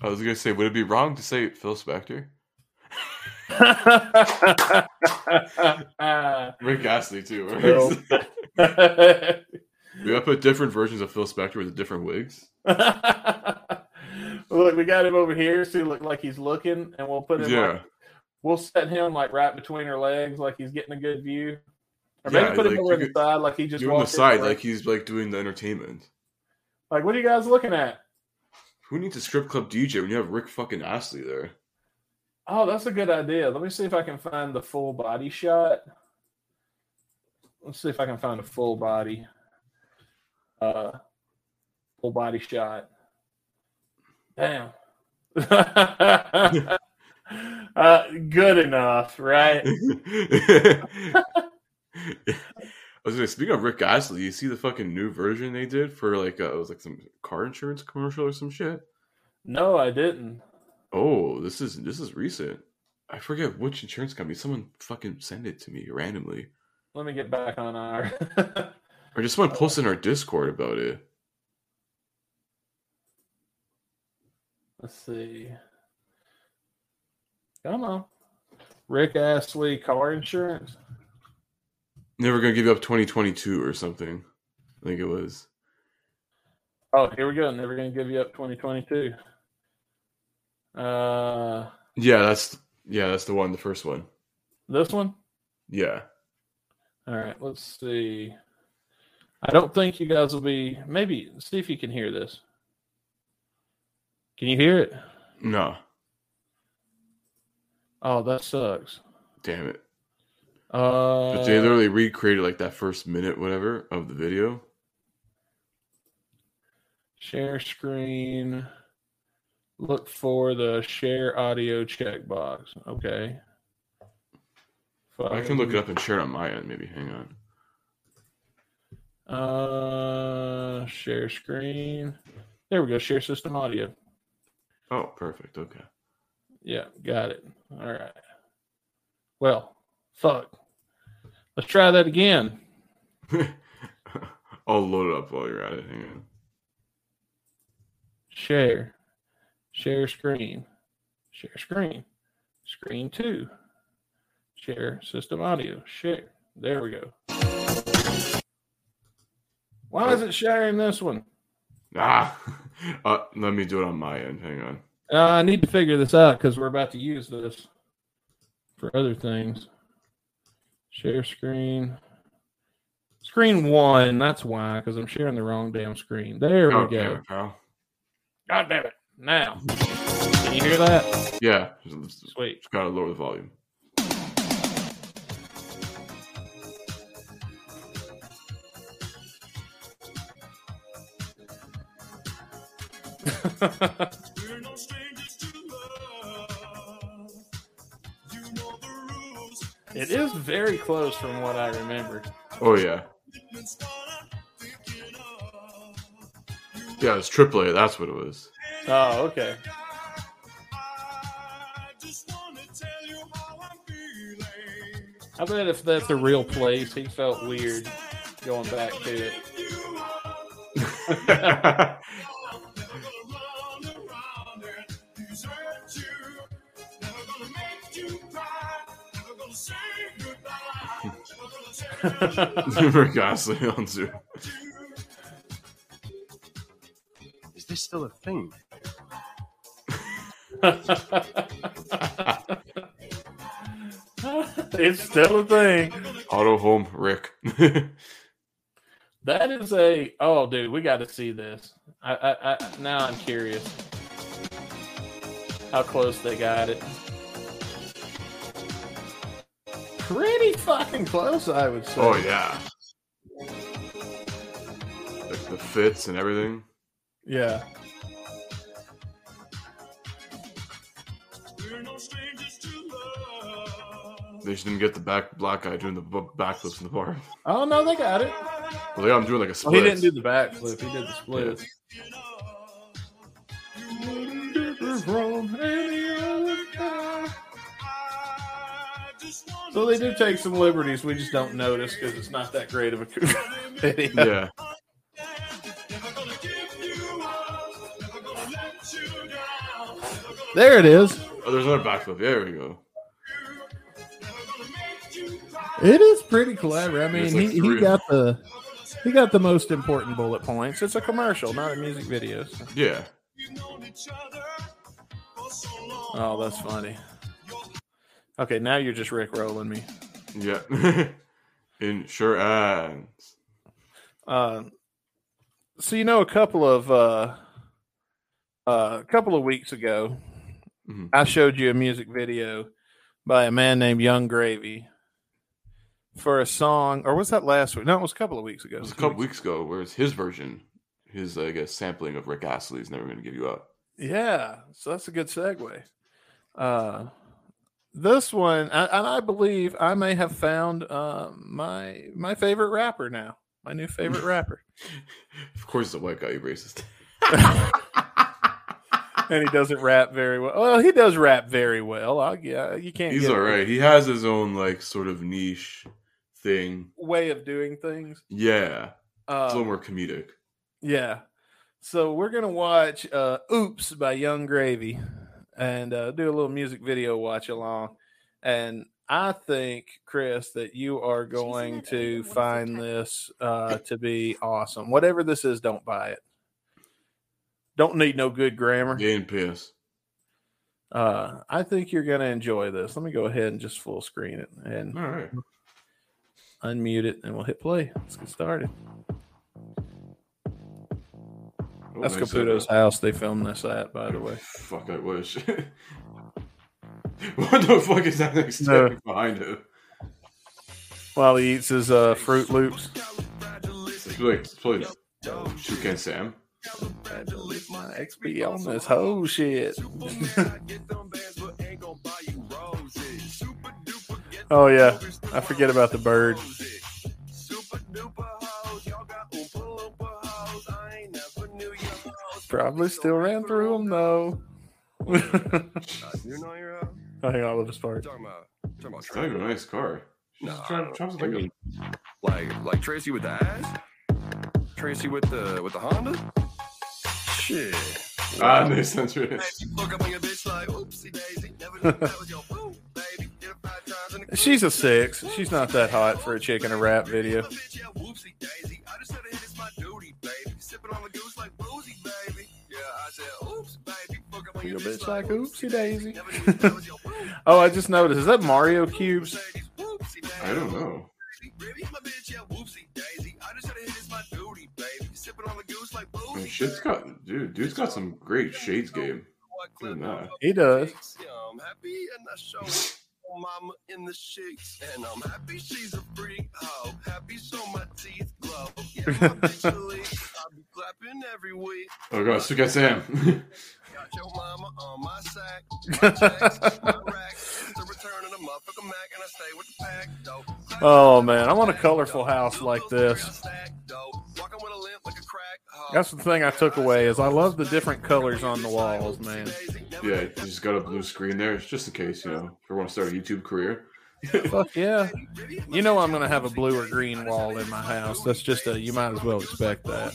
I was gonna say, would it be wrong to say Phil Spector? [laughs] Rick Astley too. Phil. [laughs] [laughs] we gotta put different versions of Phil Spector with different wigs. Look, we got him over here, so he look like he's looking, and we'll put him. Yeah. Like, we'll set him like right between her legs, like he's getting a good view. Or maybe Yeah, put him like, over the could side, like he just on the side like he's like doing the entertainment. like, what are you guys looking at? Who needs a strip club DJ when you have Rick fucking Astley there? Oh, that's a good idea. Let me see if I can find the full body shot. Let's see if I can find a full body, uh, full body shot. Damn. [laughs] uh, good enough, right? [laughs] I was gonna speak of Rick Astley. You see the fucking new version they did for like uh, it was like some car insurance commercial or some shit. No, I didn't. Oh, this is this is recent. I forget which insurance company. Someone fucking sent it to me randomly, Let me get back on our. or just someone posted in our Discord about it. Let's see. Come on. Rick Astley car insurance. Never gonna give you up 2022 or something. I think it was. Oh, here we go. Never going to give you up 2022. Uh, Yeah, that's yeah, that's the one. The first one. this one? Yeah. All right, let's see. I don't think you guys will be. Maybe see if you can hear this. Can you hear it? No. Oh, that sucks. Damn it. Uh, But they literally recreated like that first minute, whatever, of the video. share screen. Look for the share audio checkbox. Okay. I can look it up and share it on my end. Maybe hang on. Uh, share screen. There we go. Share system audio. Oh, perfect. Okay. Yeah, got it. All right. Well, fuck. Let's try that again. [laughs] I'll load it up while you're at it. Hang on. Share. Share screen. Share screen. Screen two. Share system audio. Share. There we go. Why is it sharing this one? Ah, [laughs] uh, let me do it on my end. Hang on. Uh, I need to figure this out because we're about to use this for other things. Share screen. Screen one. That's why, because I'm sharing the wrong damn screen. There we Oh, go. damn it, pal. God damn it. Now. Can you hear that? Yeah, Sweet. just gotta lower the volume. [laughs] it is very close from what I remember. Oh yeah. Yeah, it's AAA. That's what it was. Oh, okay. I bet if that's a real place, he felt weird going back to it. [laughs] [laughs] Rick Astley on Zoom. Is this still a thing? [laughs] it's still a thing. Auto Home Rick. [laughs] That is a oh, dude, we got to see this. I, I, I now I'm curious how close they got it. Pretty fucking close, I would say. oh yeah. Like the fits and everything. yeah. They just didn't get the back black guy doing the b- backflips in the bar. Oh no, they got it. Well, yeah, I'm doing like a Well, split. he didn't do the backflip. He did the splits. So they do take some liberties. We just don't notice because it's not that great of a video. [laughs] Yeah. There it is. Oh, there's another backflip. There we go. It is pretty clever. I mean, like he, he got the he got the most important bullet points. It's a commercial, not a music video. so- Yeah. Oh, that's funny. Okay, now you're just Rick rolling me. Yeah. [laughs] Insurance. Uh, so you know, a couple of uh, uh, a couple of weeks ago, Mhm. I showed you a music video by a man named Yung Gravy for a song, or was that last week? No, it was a couple of weeks ago. It was a couple weeks ago, whereas his version, his I guess sampling of Rick Astley's "Never Gonna Give You Up." Yeah, so that's a good segue. Uh, this one, I, and I believe I may have found uh, my my favorite rapper now. My new favorite rapper, [laughs] Of course, it's a white guy, you racist. [laughs] and he doesn't rap very well. Well, he does rap very well. I'll, yeah, you can't. He's all right. He has his own like sort of niche thing. way of doing things. Yeah, it's a little more comedic. yeah. So we're gonna watch uh, "Oops" by Yung Gravy, and uh, do a little music video watch along. And I think, Chris, that you are going to find this uh, to be awesome. Whatever this is, don't buy it. Don't need no good grammar. Yeah, and piss. Uh, I think you're going to enjoy this. Let me go ahead and just full screen it and All right. unmute it, and we'll hit play. Let's get started. That's Caputo's setup. house. They filmed this at, by the way. [laughs] Fuck, I wish. what the fuck is that next No. thing behind him? while he eats his uh, Froot Loops. It's like it's probably Toucan Sam. My XP on this whole shit. [laughs] oh yeah, I forget about the bird. Probably still ran through them though. You know your house? [laughs] I hang on with this part. Talking about, talking about It's kind of a nice car. She's Nah, trying, trying like mean, like like Tracy with the ass, Tracy with the with the Honda. Shit. a, ah, no sense really. Fuck up on your bitch like oopsie daisy. Never knew that was your boo, baby. Did it five times in the She's a six. She's not that hot for a chick in a rap video. Your your bitch like oopsie daisy. Never knew that was your boo, Oh, I just noticed. Is that Mario cubes? ladies. Whoopsie daisy. I don't know. Baby, my bitch, yeah, whoopsie daisy. I just said it is my duty, baby. Sipping on the goose like I mean, shit's got dude. Dude's got some great shades game. Look at that. He does. I'm happy and I show [laughs] mama in the sheets. And I'm happy she's a freak. Oh, happy so my teeth glow. Yeah, my bitch [laughs] clapping every week. Oh god, Toucan Sam. [laughs] Got your mama on my sack. My checks, my rack. It's a return of the motherfucker Mac and I stay with the pack, though. Oh man, I want a colorful house like this. Walking with a limp like a crack. That's the thing I took away is I love the different colors on the walls, man. yeah, you just got a blue screen there. It's just in case, you know, if you want to start a YouTube career. Fuck yeah. You know I'm gonna have a blue or green wall in my house. That's just a you might as well expect that.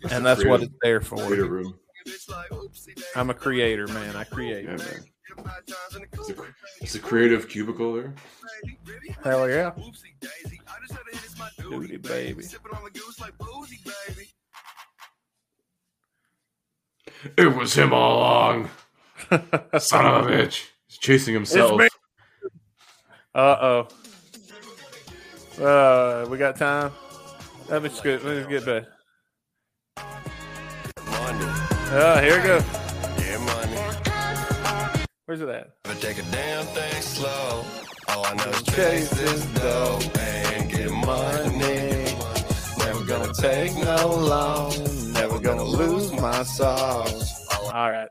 It's And a that's what it's there creative for. room. I'm a creator, man. I create. Yeah, man. It's a, it's a creative cubicle there. Hell yeah. Duty, baby. It was him all along. [laughs] Son of a bitch. He's chasing himself. me. Uh oh. Uh, we got time. Let me scoot. Let me get back. Oh, here we go. Where's it at? But take a damn thing slow. All I know is Chase this dough and get money. Never gonna take no loan. Never gonna lose my sauce. All right.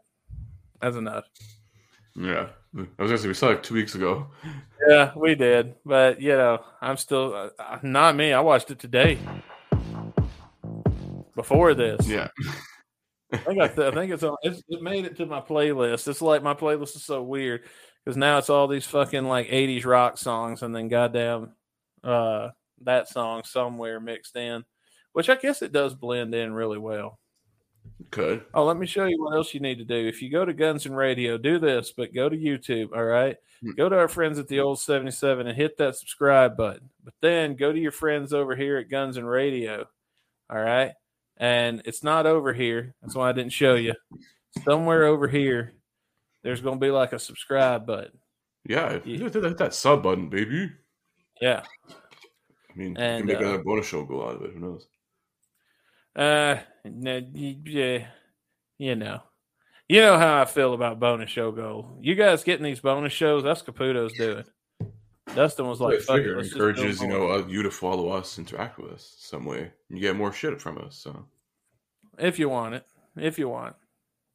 That's enough. Yeah. I was gonna say we saw it two weeks ago. Yeah, we did. But, you know, I'm still, uh, uh, not me. I watched it today. Before this. Yeah. I think, I, th- I think it's on, it's, it made it to my playlist. It's like my playlist is so weird because now it's all these fucking like 80s rock songs and then goddamn uh, that song somewhere mixed in, which I guess it does blend in really well. Could. Oh, let me show you what else you need to do. If you go to Guns and Radio, do this, but go to YouTube. All right. Hmm. Go to our friends at the old 77 and hit that subscribe button. But then go to your friends over here at Guns and Radio. All right. And it's not over here. That's why I didn't show you. Somewhere over here, there's going to be like a subscribe button. Yeah. Yeah. Hit that, that sub button, baby. Yeah. I mean, you And, can make uh, another bonus show go out of it. Who knows? Uh, no, yeah, you know, you know how I feel about bonus show goal. You guys getting these bonus shows? That's Caputo's doing. Dustin was like, "Fuck it, encourages you know uh, you to follow us, interact with us some way. You get more shit from us, so if you want it, if you want.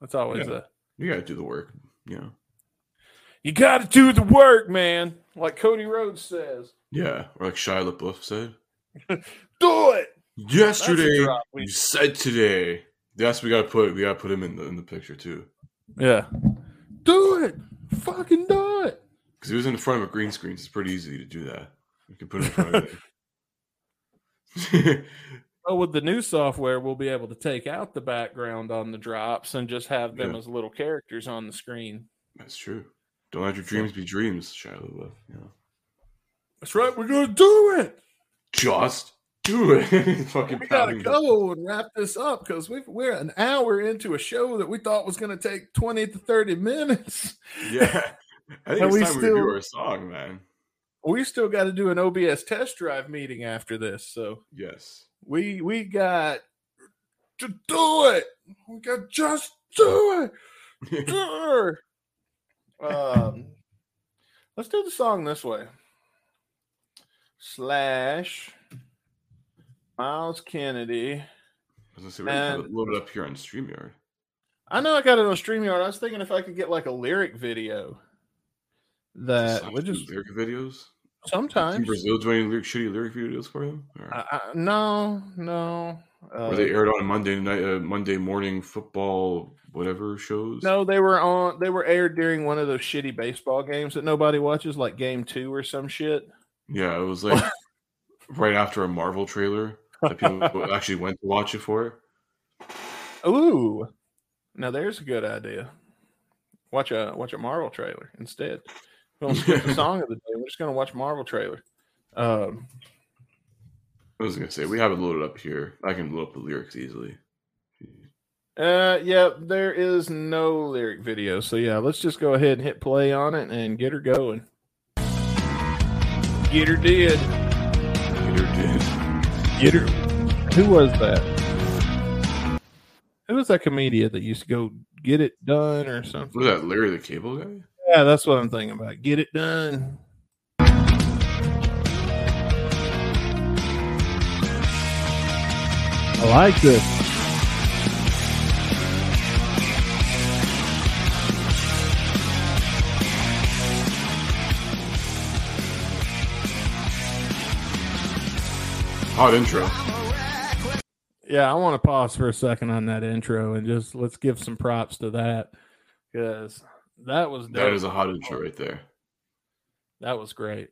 That's always Yeah. a you got to do the work. You know. you got to do the work, man. Like Cody Rhodes says, Yeah, or like Shia LaBeouf said. [laughs] do it. Yesterday, we- you said today. That's we gotta put. We gotta put him in the in the picture too, Yeah, do it. Fucking do it. because he was in the front of a green screen. So it's pretty easy to do that. You can put him in front of it. [laughs] Oh, with the new software, we'll be able to take out the background on the drops and just have them Yeah. as little characters on the screen. That's true. Don't let your dreams be dreams, Shia LaBeouf. Know. That's right. We're gonna do it. Just do it. [laughs] Fucking We gotta go and wrap this up because we we're an hour into a show that we thought was going to take twenty to thirty minutes. [laughs] Yeah, I think it's we time we still- review our song, man. We still got to do an OBS test drive meeting after this, so Yes. we we got to do it. We got just do it. [laughs] Do it. um, let's do the song this way. slash Myles Kennedy. I was gonna say we have And- it loaded up here on Streamyard. I know I got it on StreamYard. I was thinking if I could get like a lyric video that would just lyric videos. Sometimes. Brazil doing lyric, shitty lyric videos for him. Or I, I, no, no. Uh, were they aired on Monday night, uh, Monday morning football, whatever shows? no, they were on. They were aired during one of those shitty baseball games that nobody watches, like Game Two or some shit. Yeah, it was like [laughs] right after a Marvel trailer that people [laughs] actually went to watch it for. it. Ooh, now there's a good idea. Watch a watch a Marvel trailer instead. We don't skip the [laughs] song of the day. We're just gonna watch Marvel trailer. Um, I was gonna say we have it loaded up here. I can load up the lyrics easily. uh, yeah, there is no lyric video, so yeah, let's just go ahead and hit play on it and get her going. Get her did. Peter did. Get her. Who was that? Who was that comedian that used to go get it done or something? Was that Larry the Cable Guy? Yeah, that's what I'm thinking about. Get it done. I like this. Hot intro. Yeah, I want to pause for a second on that intro and just let's give some props to that because that was That dope. is a hot intro right there. that was great.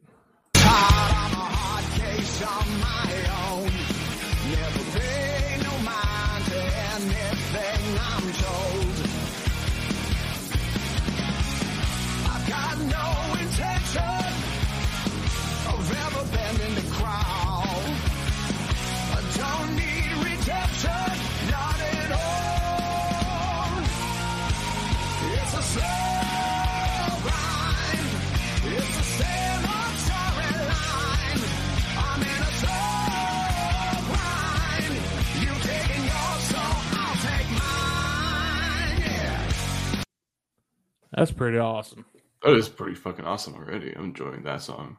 That's pretty awesome. That is pretty fucking awesome already. I'm enjoying that song.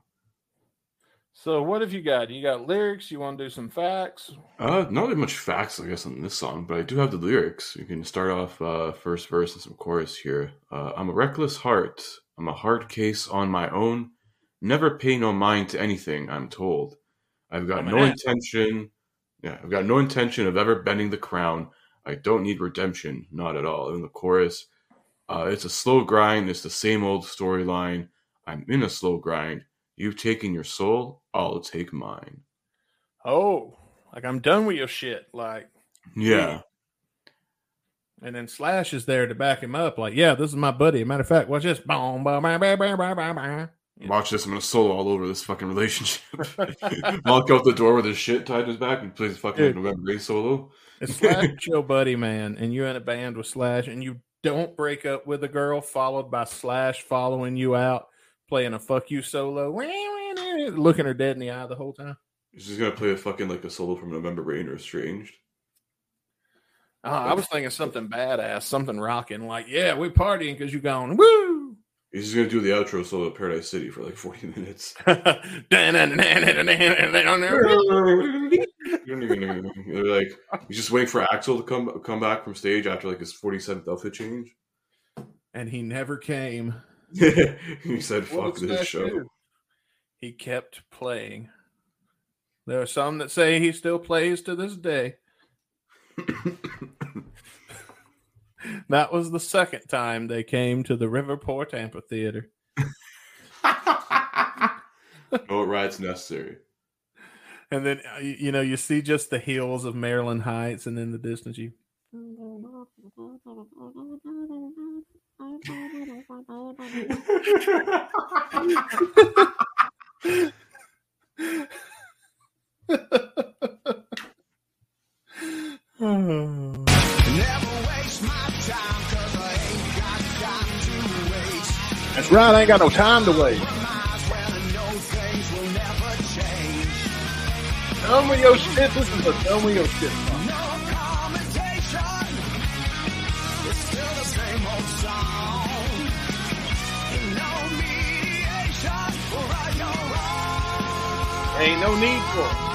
So, what have you got? You got lyrics? You want to do some facts? Uh, not that much facts, I guess, on this song, but I do have the lyrics. You can start off uh, first verse and some chorus here. Uh, I'm a reckless heart. I'm a hard case on my own. Never pay no mind to anything I'm told. I've got no ass. intention. Yeah, I've got no intention of ever bending the crown. I don't need redemption, not at all. In the chorus, uh, it's a slow grind. It's the same old storyline. I'm in a slow grind. You've taken your soul. I'll take mine. Oh, like I'm done with your shit. Like, Yeah. and then Slash is there to back him up. Like, yeah, this is my buddy. Matter of fact, watch this. Boom, boom, boom, boom, boom, boom. Watch this. I'm gonna solo all over this fucking relationship. [laughs] Walk out the door with his shit tied to his back and plays fucking Dude. November Rain solo. it's Slash [laughs] your buddy, man, and you're in a band with Slash, and you don't break up with a girl, followed by Slash following you out, playing a fuck you solo, [laughs] looking her dead in the eye the whole time. He's just gonna play a fucking like a solo from November Rain or Estranged. Uh, I was thinking something badass, something rocking, like, yeah, we're partying because you're going, woo! He's just gonna do the outro solo at Paradise City for like 40 [laughs] minutes. [laughs] They're like he's just waiting for Axl to come come back from stage after like his 47th outfit change. and he never came. [laughs] he said, "Fuck this show." dude? He kept playing. There are some that say he still plays to this day. [laughs] That was the second time they came to the Riverport Amphitheater. [laughs] no rides necessary. And then, uh, you know, you see just the hills of Maryland Heights and in the distance you. That's right. I ain't got no time to waste. Done with your shit. This is a done with your shit. Ain't no need for it.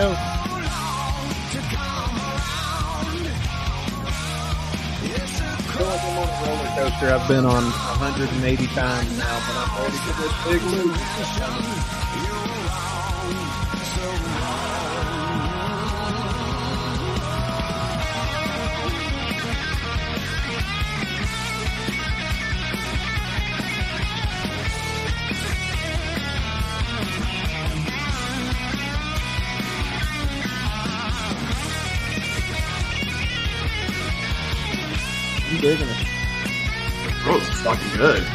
Go. Roller coaster I've been on 180 times now, but I'm ready for this big move. I'm digging it. Bro, it's fucking good.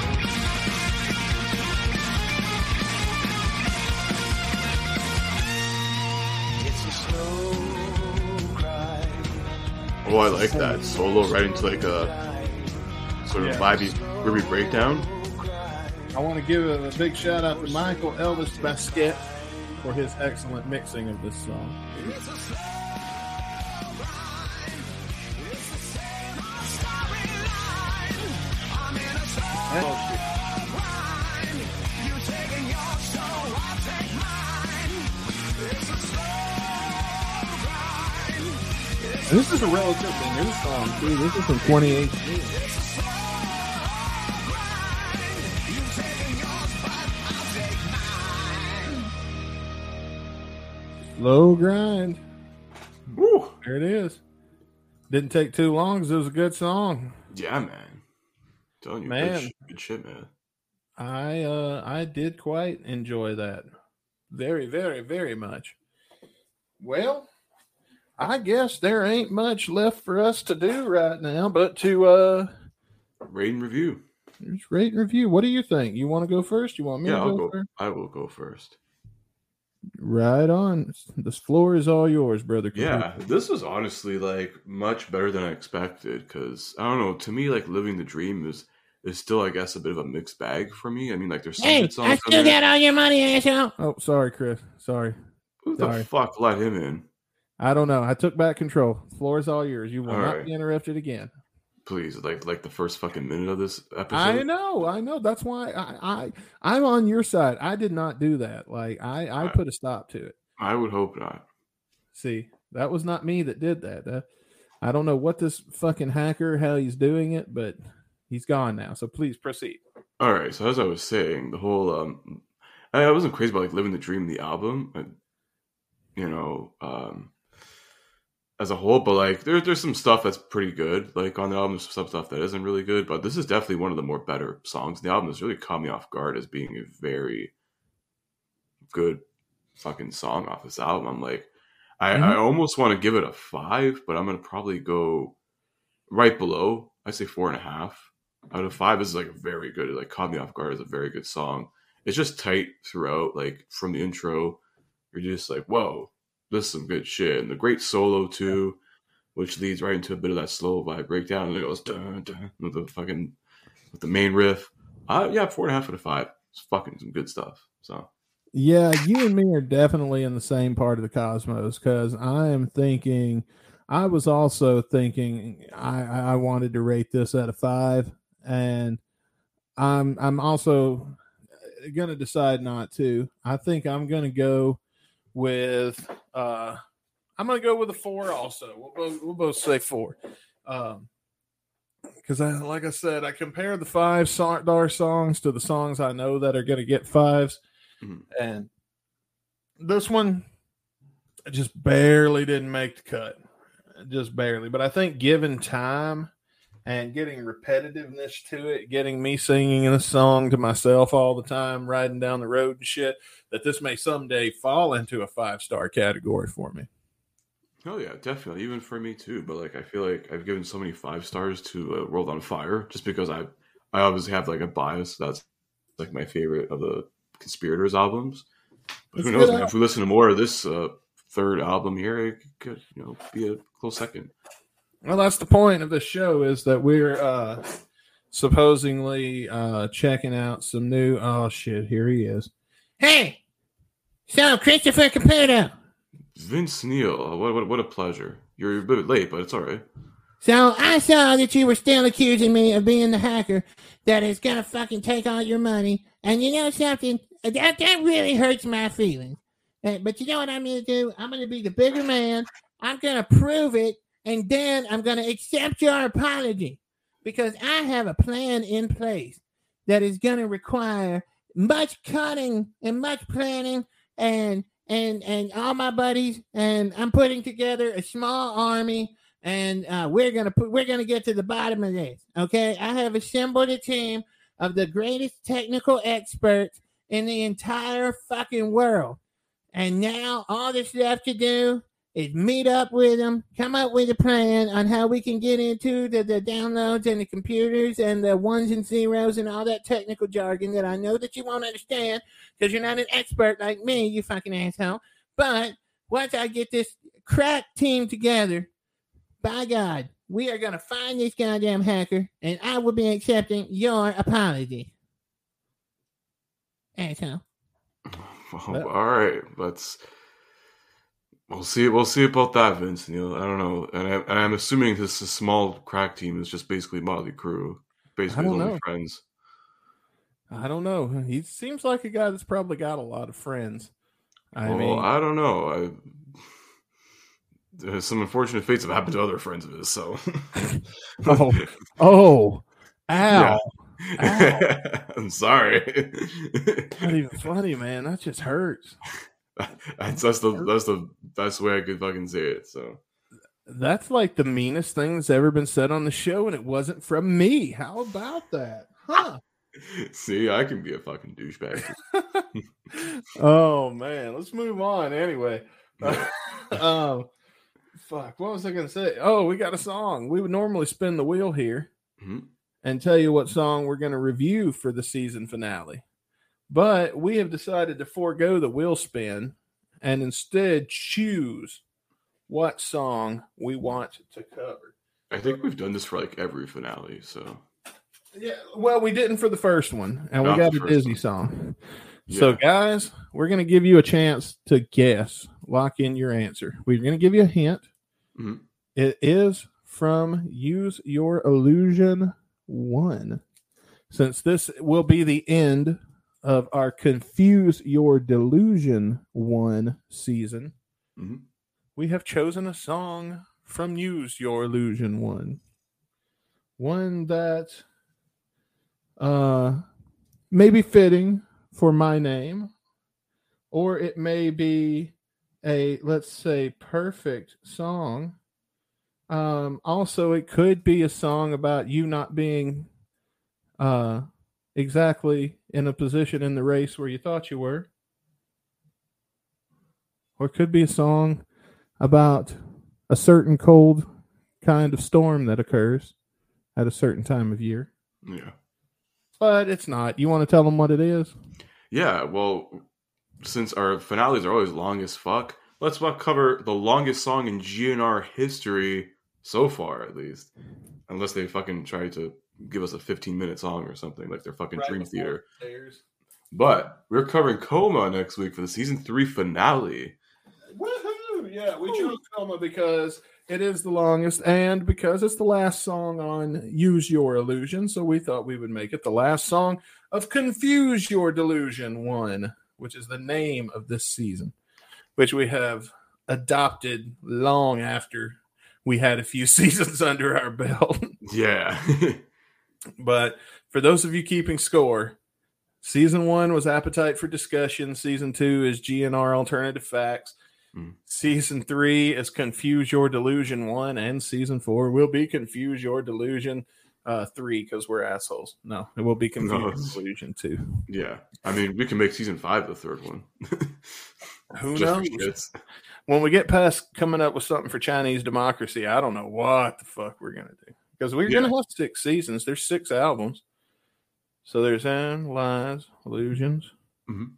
Oh, I like that solo right into like a sort of Yeah. vibey, groovy breakdown. I want to give a big shout out to Michael Elvis Baskette for his excellent mixing of this song. This is a relatively new song too. This is from 2018. Low grind. Woo! There it is. Didn't take too long 'cause it was a good song. Yeah, man. telling you, Man. Good, sh- good shit, man. I uh I did quite enjoy that. Very, very, very much. Well, I guess there ain't much left for us to do right now but to uh Rate and review. just rate and review. What do you think? You want to go first? You want me Yeah, to I'll go, go. first? I will go first. Right on. This floor is all yours, brother. Yeah, this was honestly like much better than I expected. Because I don't know, to me, like living the dream is is still, I guess, a bit of a mixed bag for me. I mean, like there's some Hey, good songs. I still there. got all your money, asshole. Oh, sorry, Chris. Sorry. Who the sorry. fuck let him in? I don't know. I took back control. The floor is all yours. You will All not right. be interrupted again. Please, like like the first fucking minute of this episode. I know, I know. That's why I, I I'm on your side. I did not do that. Like I, I Right. put a stop to it. I would hope not. See, that was not me that did that. That- I don't know what this fucking hacker how he's doing it, but he's gone now. So please proceed. All right. So as I was saying, the whole um, I, I wasn't crazy about like living the dream, the album, but, you know, um, as a whole. But like, there, there's some stuff that's pretty good. Like on the album, there's some stuff that isn't really good. But this is definitely one of the more better songs. The album has really caught me off guard as being a very good fucking song off this album. I'm like, I, I Mhm. almost want to give it a five, but I'm gonna probably go right below. I say four and a half out of five is like very good. Like caught me off guard is a very good song. It's just tight throughout. Like from the intro, you're just like, whoa, this is some good shit. And the great solo too, which leads right into a bit of that slow vibe breakdown, and it goes dun, dun, with the fucking with the main riff. Uh, yeah, four and a half out of five. It's fucking some good stuff. So Yeah, you and me are definitely in the same part of the cosmos because I am thinking. I was also thinking I, I wanted to rate this at a five, and I'm I'm also gonna decide not to. I think I'm gonna go with uh I'm gonna go with a four also. We'll both, we'll both say four. Um because I like I said, I compare the five star songs to the songs I know that are gonna get fives. Mhm. And this one just barely didn't make the cut. Just barely. But I think given time and getting repetitiveness to it, getting me singing a song to myself all the time, riding down the road and shit, that this may someday fall into a five star category for me. Oh yeah, definitely. Even for me too. But like, I feel like I've given so many five stars to uh, World on Fire just because I, I obviously have like a bias. That's like my favorite of the Conspirators albums. But It's who knows, man? If we listen to more of this uh, third album here, it could you know be a close second. Well, that's the point of this show is that we're uh supposedly uh, checking out some new. Oh shit! Here he is. Hey, so Christopher Caputo. Vince Neil, what, what what a pleasure. You're a bit late, but it's all right. So I saw that you were still accusing me of being the hacker that is gonna fucking take all your money. And you know something? That that really hurts my feelings. But you know what I'm gonna do? I'm gonna be the bigger man. I'm gonna prove it, and then I'm gonna accept your apology because I have a plan in place that is gonna require much cutting and much planning and and and all my buddies and I'm putting together a small army and uh, we're gonna put we're gonna get to the bottom of this. Okay, I have assembled a team of the greatest technical experts in the entire fucking world, and now all that's left to do is meet up with them, come up with a plan on how we can get into the, the downloads and the computers and the ones and zeros and all that technical jargon that I know that you won't understand because you're not an expert like me, you fucking asshole. But once I get this crack team together, by God, we are going to find this goddamn hacker and I will be accepting your apology. Asshole. Well, [laughs] all right, let's. We'll see. We'll see about that, Vince Neil. I don't know, and, I, and I'm assuming this is small crack team is just basically Motley Crue, basically only know. friends. I don't know. He seems like a guy that's probably got a lot of friends. I well, mean, I don't know. I there's some unfortunate fates have happened to other friends of his. So, [laughs] oh, oh, ow. Yeah. Ow. [laughs] I'm sorry. Not even funny, man. That just hurts. [laughs] [laughs] that's, that's the that's the best way I could fucking say it. So, That's like the meanest thing that's ever been said on the show, and it wasn't from me. How about that? Huh? [laughs] see, I can be a fucking douchebag. [laughs] oh man, let's move on. Anyway, um, fuck. What was I gonna say? Oh, we got a song. We would normally spin the wheel here Mhm. and tell you what song we're gonna review for the season finale, but we have decided to forego the wheel spin and instead choose what song we want to cover. I think we've done this for like every finale. So, Yeah, well, we didn't for the first one, and we got a Disney one. song. So, guys, we're going to give you a chance to guess, lock in your answer. We're going to give you a hint. Mhm. It is from Use Your Illusion 1. Since this will be the end of our Confuse Your Delusion 1 season, Mhm. we have chosen a song from Use Your Illusion 1. One that uh may be fitting for my name, or it may be a let's say perfect song. Um, also, it could be a song about you not being uh exactly in a position in the race where you thought you were. Or it could be a song about a certain cold kind of storm that occurs at a certain time of year. yeah. But it's not. You want to tell them what it is? Yeah, well, since our finales are always long as fuck, let's cover the longest song in GNR history so far, at least. Unless they fucking try to give us a 15 minute song or something like their fucking Dream Theater. But we're covering Coma next week for the season three finale. Woohoo! Yeah, we chose Coma because it is the longest and because it's the last song on Use Your Illusion. So we thought we would make it the last song of Confuse Your Delusion 1, which is the name of this season, which we have adopted long after we had a few [laughs] seasons under our belt. Yeah. [laughs] But for those of you keeping score, season one was Appetite for Discussion. Season two is GNR Alternative Facts. Mm. Season three is Confuse Your Delusion one, and season four will be Confuse Your Delusion uh, three because we're assholes. No, it will be Confuse [laughs] No, Your Delusion two. yeah. I mean, we can make season five the third one. [laughs] Who [laughs] knows? When we get past coming up with something for Chinese democracy, I don't know what the fuck we're gonna do because we're Yeah. gonna have six seasons. There's six albums, so there's N, Lies, Illusions, Mhm.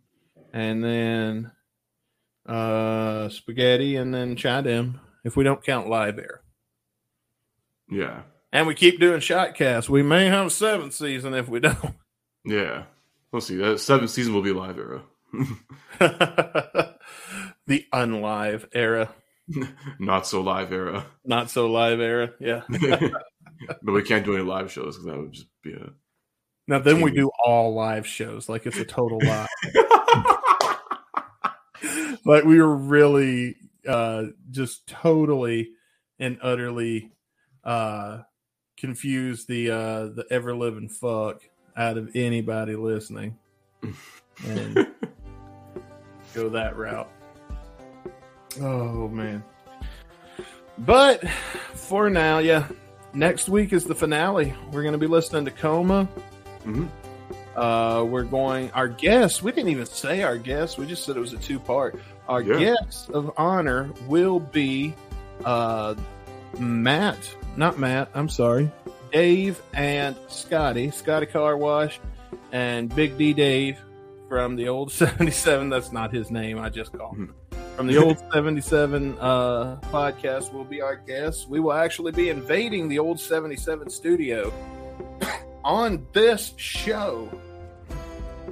and then uh spaghetti, and then Chidem. If we don't count Live Era, Yeah. And we keep doing shotcasts. We may have a seventh season if we don't. [laughs] Yeah. We'll see. That seventh season will be live era. [laughs] the unlive era, [laughs] Not so live era. not so live era. Yeah. But we can't do any live shows because that would just be a. Now then we do all live shows like it's a total lie. [laughs] [laughs] like we were really uh just totally and utterly uh confused the uh the ever living fuck out of anybody listening and [laughs] go that route. Oh man. But for now, yeah. Next week is the finale. We're going to be listening to Coma. Mhm. Uh, we're going. Our guest. We didn't even say our guest. We just said it was a two part. Our Yeah. guest of honor will be uh, Matt. Not Matt. I'm sorry. Dave and Scotty. Scotty Car Wash and Big D Dave from the old [laughs] 77. That's not his name. I just called him. From the old 77 uh, podcast will be our guest. We will actually be invading the old 77 studio [coughs] on this show.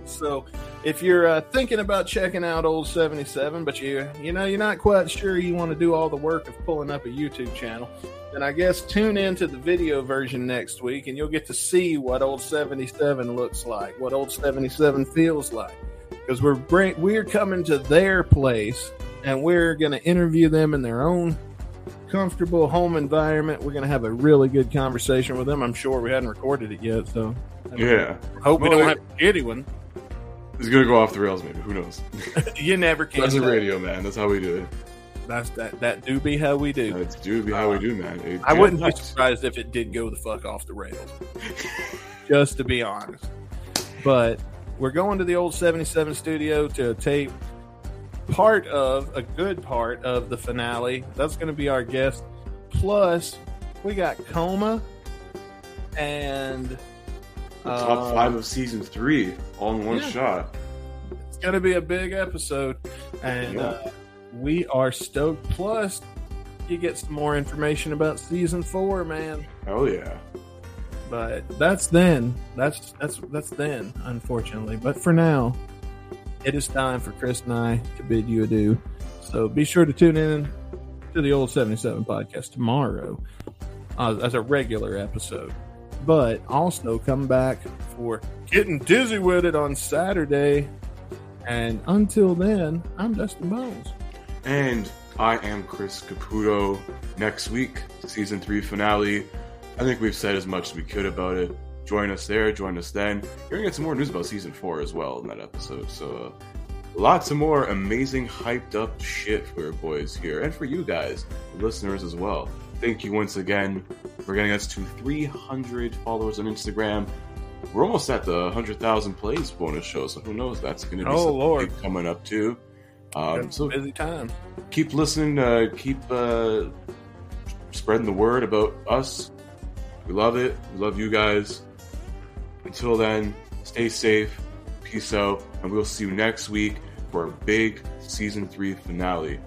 So, if you're uh, thinking about checking out old 77, but you you know you're not quite sure you want to do all the work of pulling up a YouTube channel, then I guess tune into the video version next week, and you'll get to see what old 77 looks like, what old 77 feels like, because we're bring, we're coming to their place, and we're going to interview them in their own comfortable home environment. We're going to have a really good conversation with them. I'm sure we hadn't recorded it yet, so Yeah. hope we don't it- have a shitty one. It's going to go off the rails, maybe. Who knows? [laughs] you never can. That's a radio, man. That's how we do it. That's that. That do be how we do. That's do be how we do, man. It- I wouldn't be nuts. surprised if it did go the fuck off the rails. Just to be honest. But we're going to the old 77 studio to tape part of a good part of the finale. That's going to be our guest. Plus, we got Coma and The top uh, five of season three, all in one yeah. shot. It's going to be a big episode, and Yeah. uh, we are stoked. Plus, you get some more information about season four, man. Oh yeah. But that's then. That's that's that's then, unfortunately. But for now, it is time for Chris and I to bid you adieu. So be sure to tune in to the old 77 podcast tomorrow uh, as a regular episode. But also come back for getting dizzy with it on Saturday. And until then, I'm Dustin Bones. And I am Chris Caputo. Next week, season three finale. I think we've said as much as we could about it. Join us there. Join us then. You're gonna get some more news about season four as well in that episode. So, uh, lots of more amazing, hyped up shit for our boys here, and for you guys, the listeners as well. Thank you once again for getting us to 300 followers on Instagram. We're almost at the 100,000 plays bonus show, so who knows? That's going to be Oh, Lord. coming up too. Um, so busy time. keep listening. Uh, keep uh, spreading the word about us. We love it. We love you guys. Until then, stay safe. Peace out, and we'll see you next week for a big season three finale.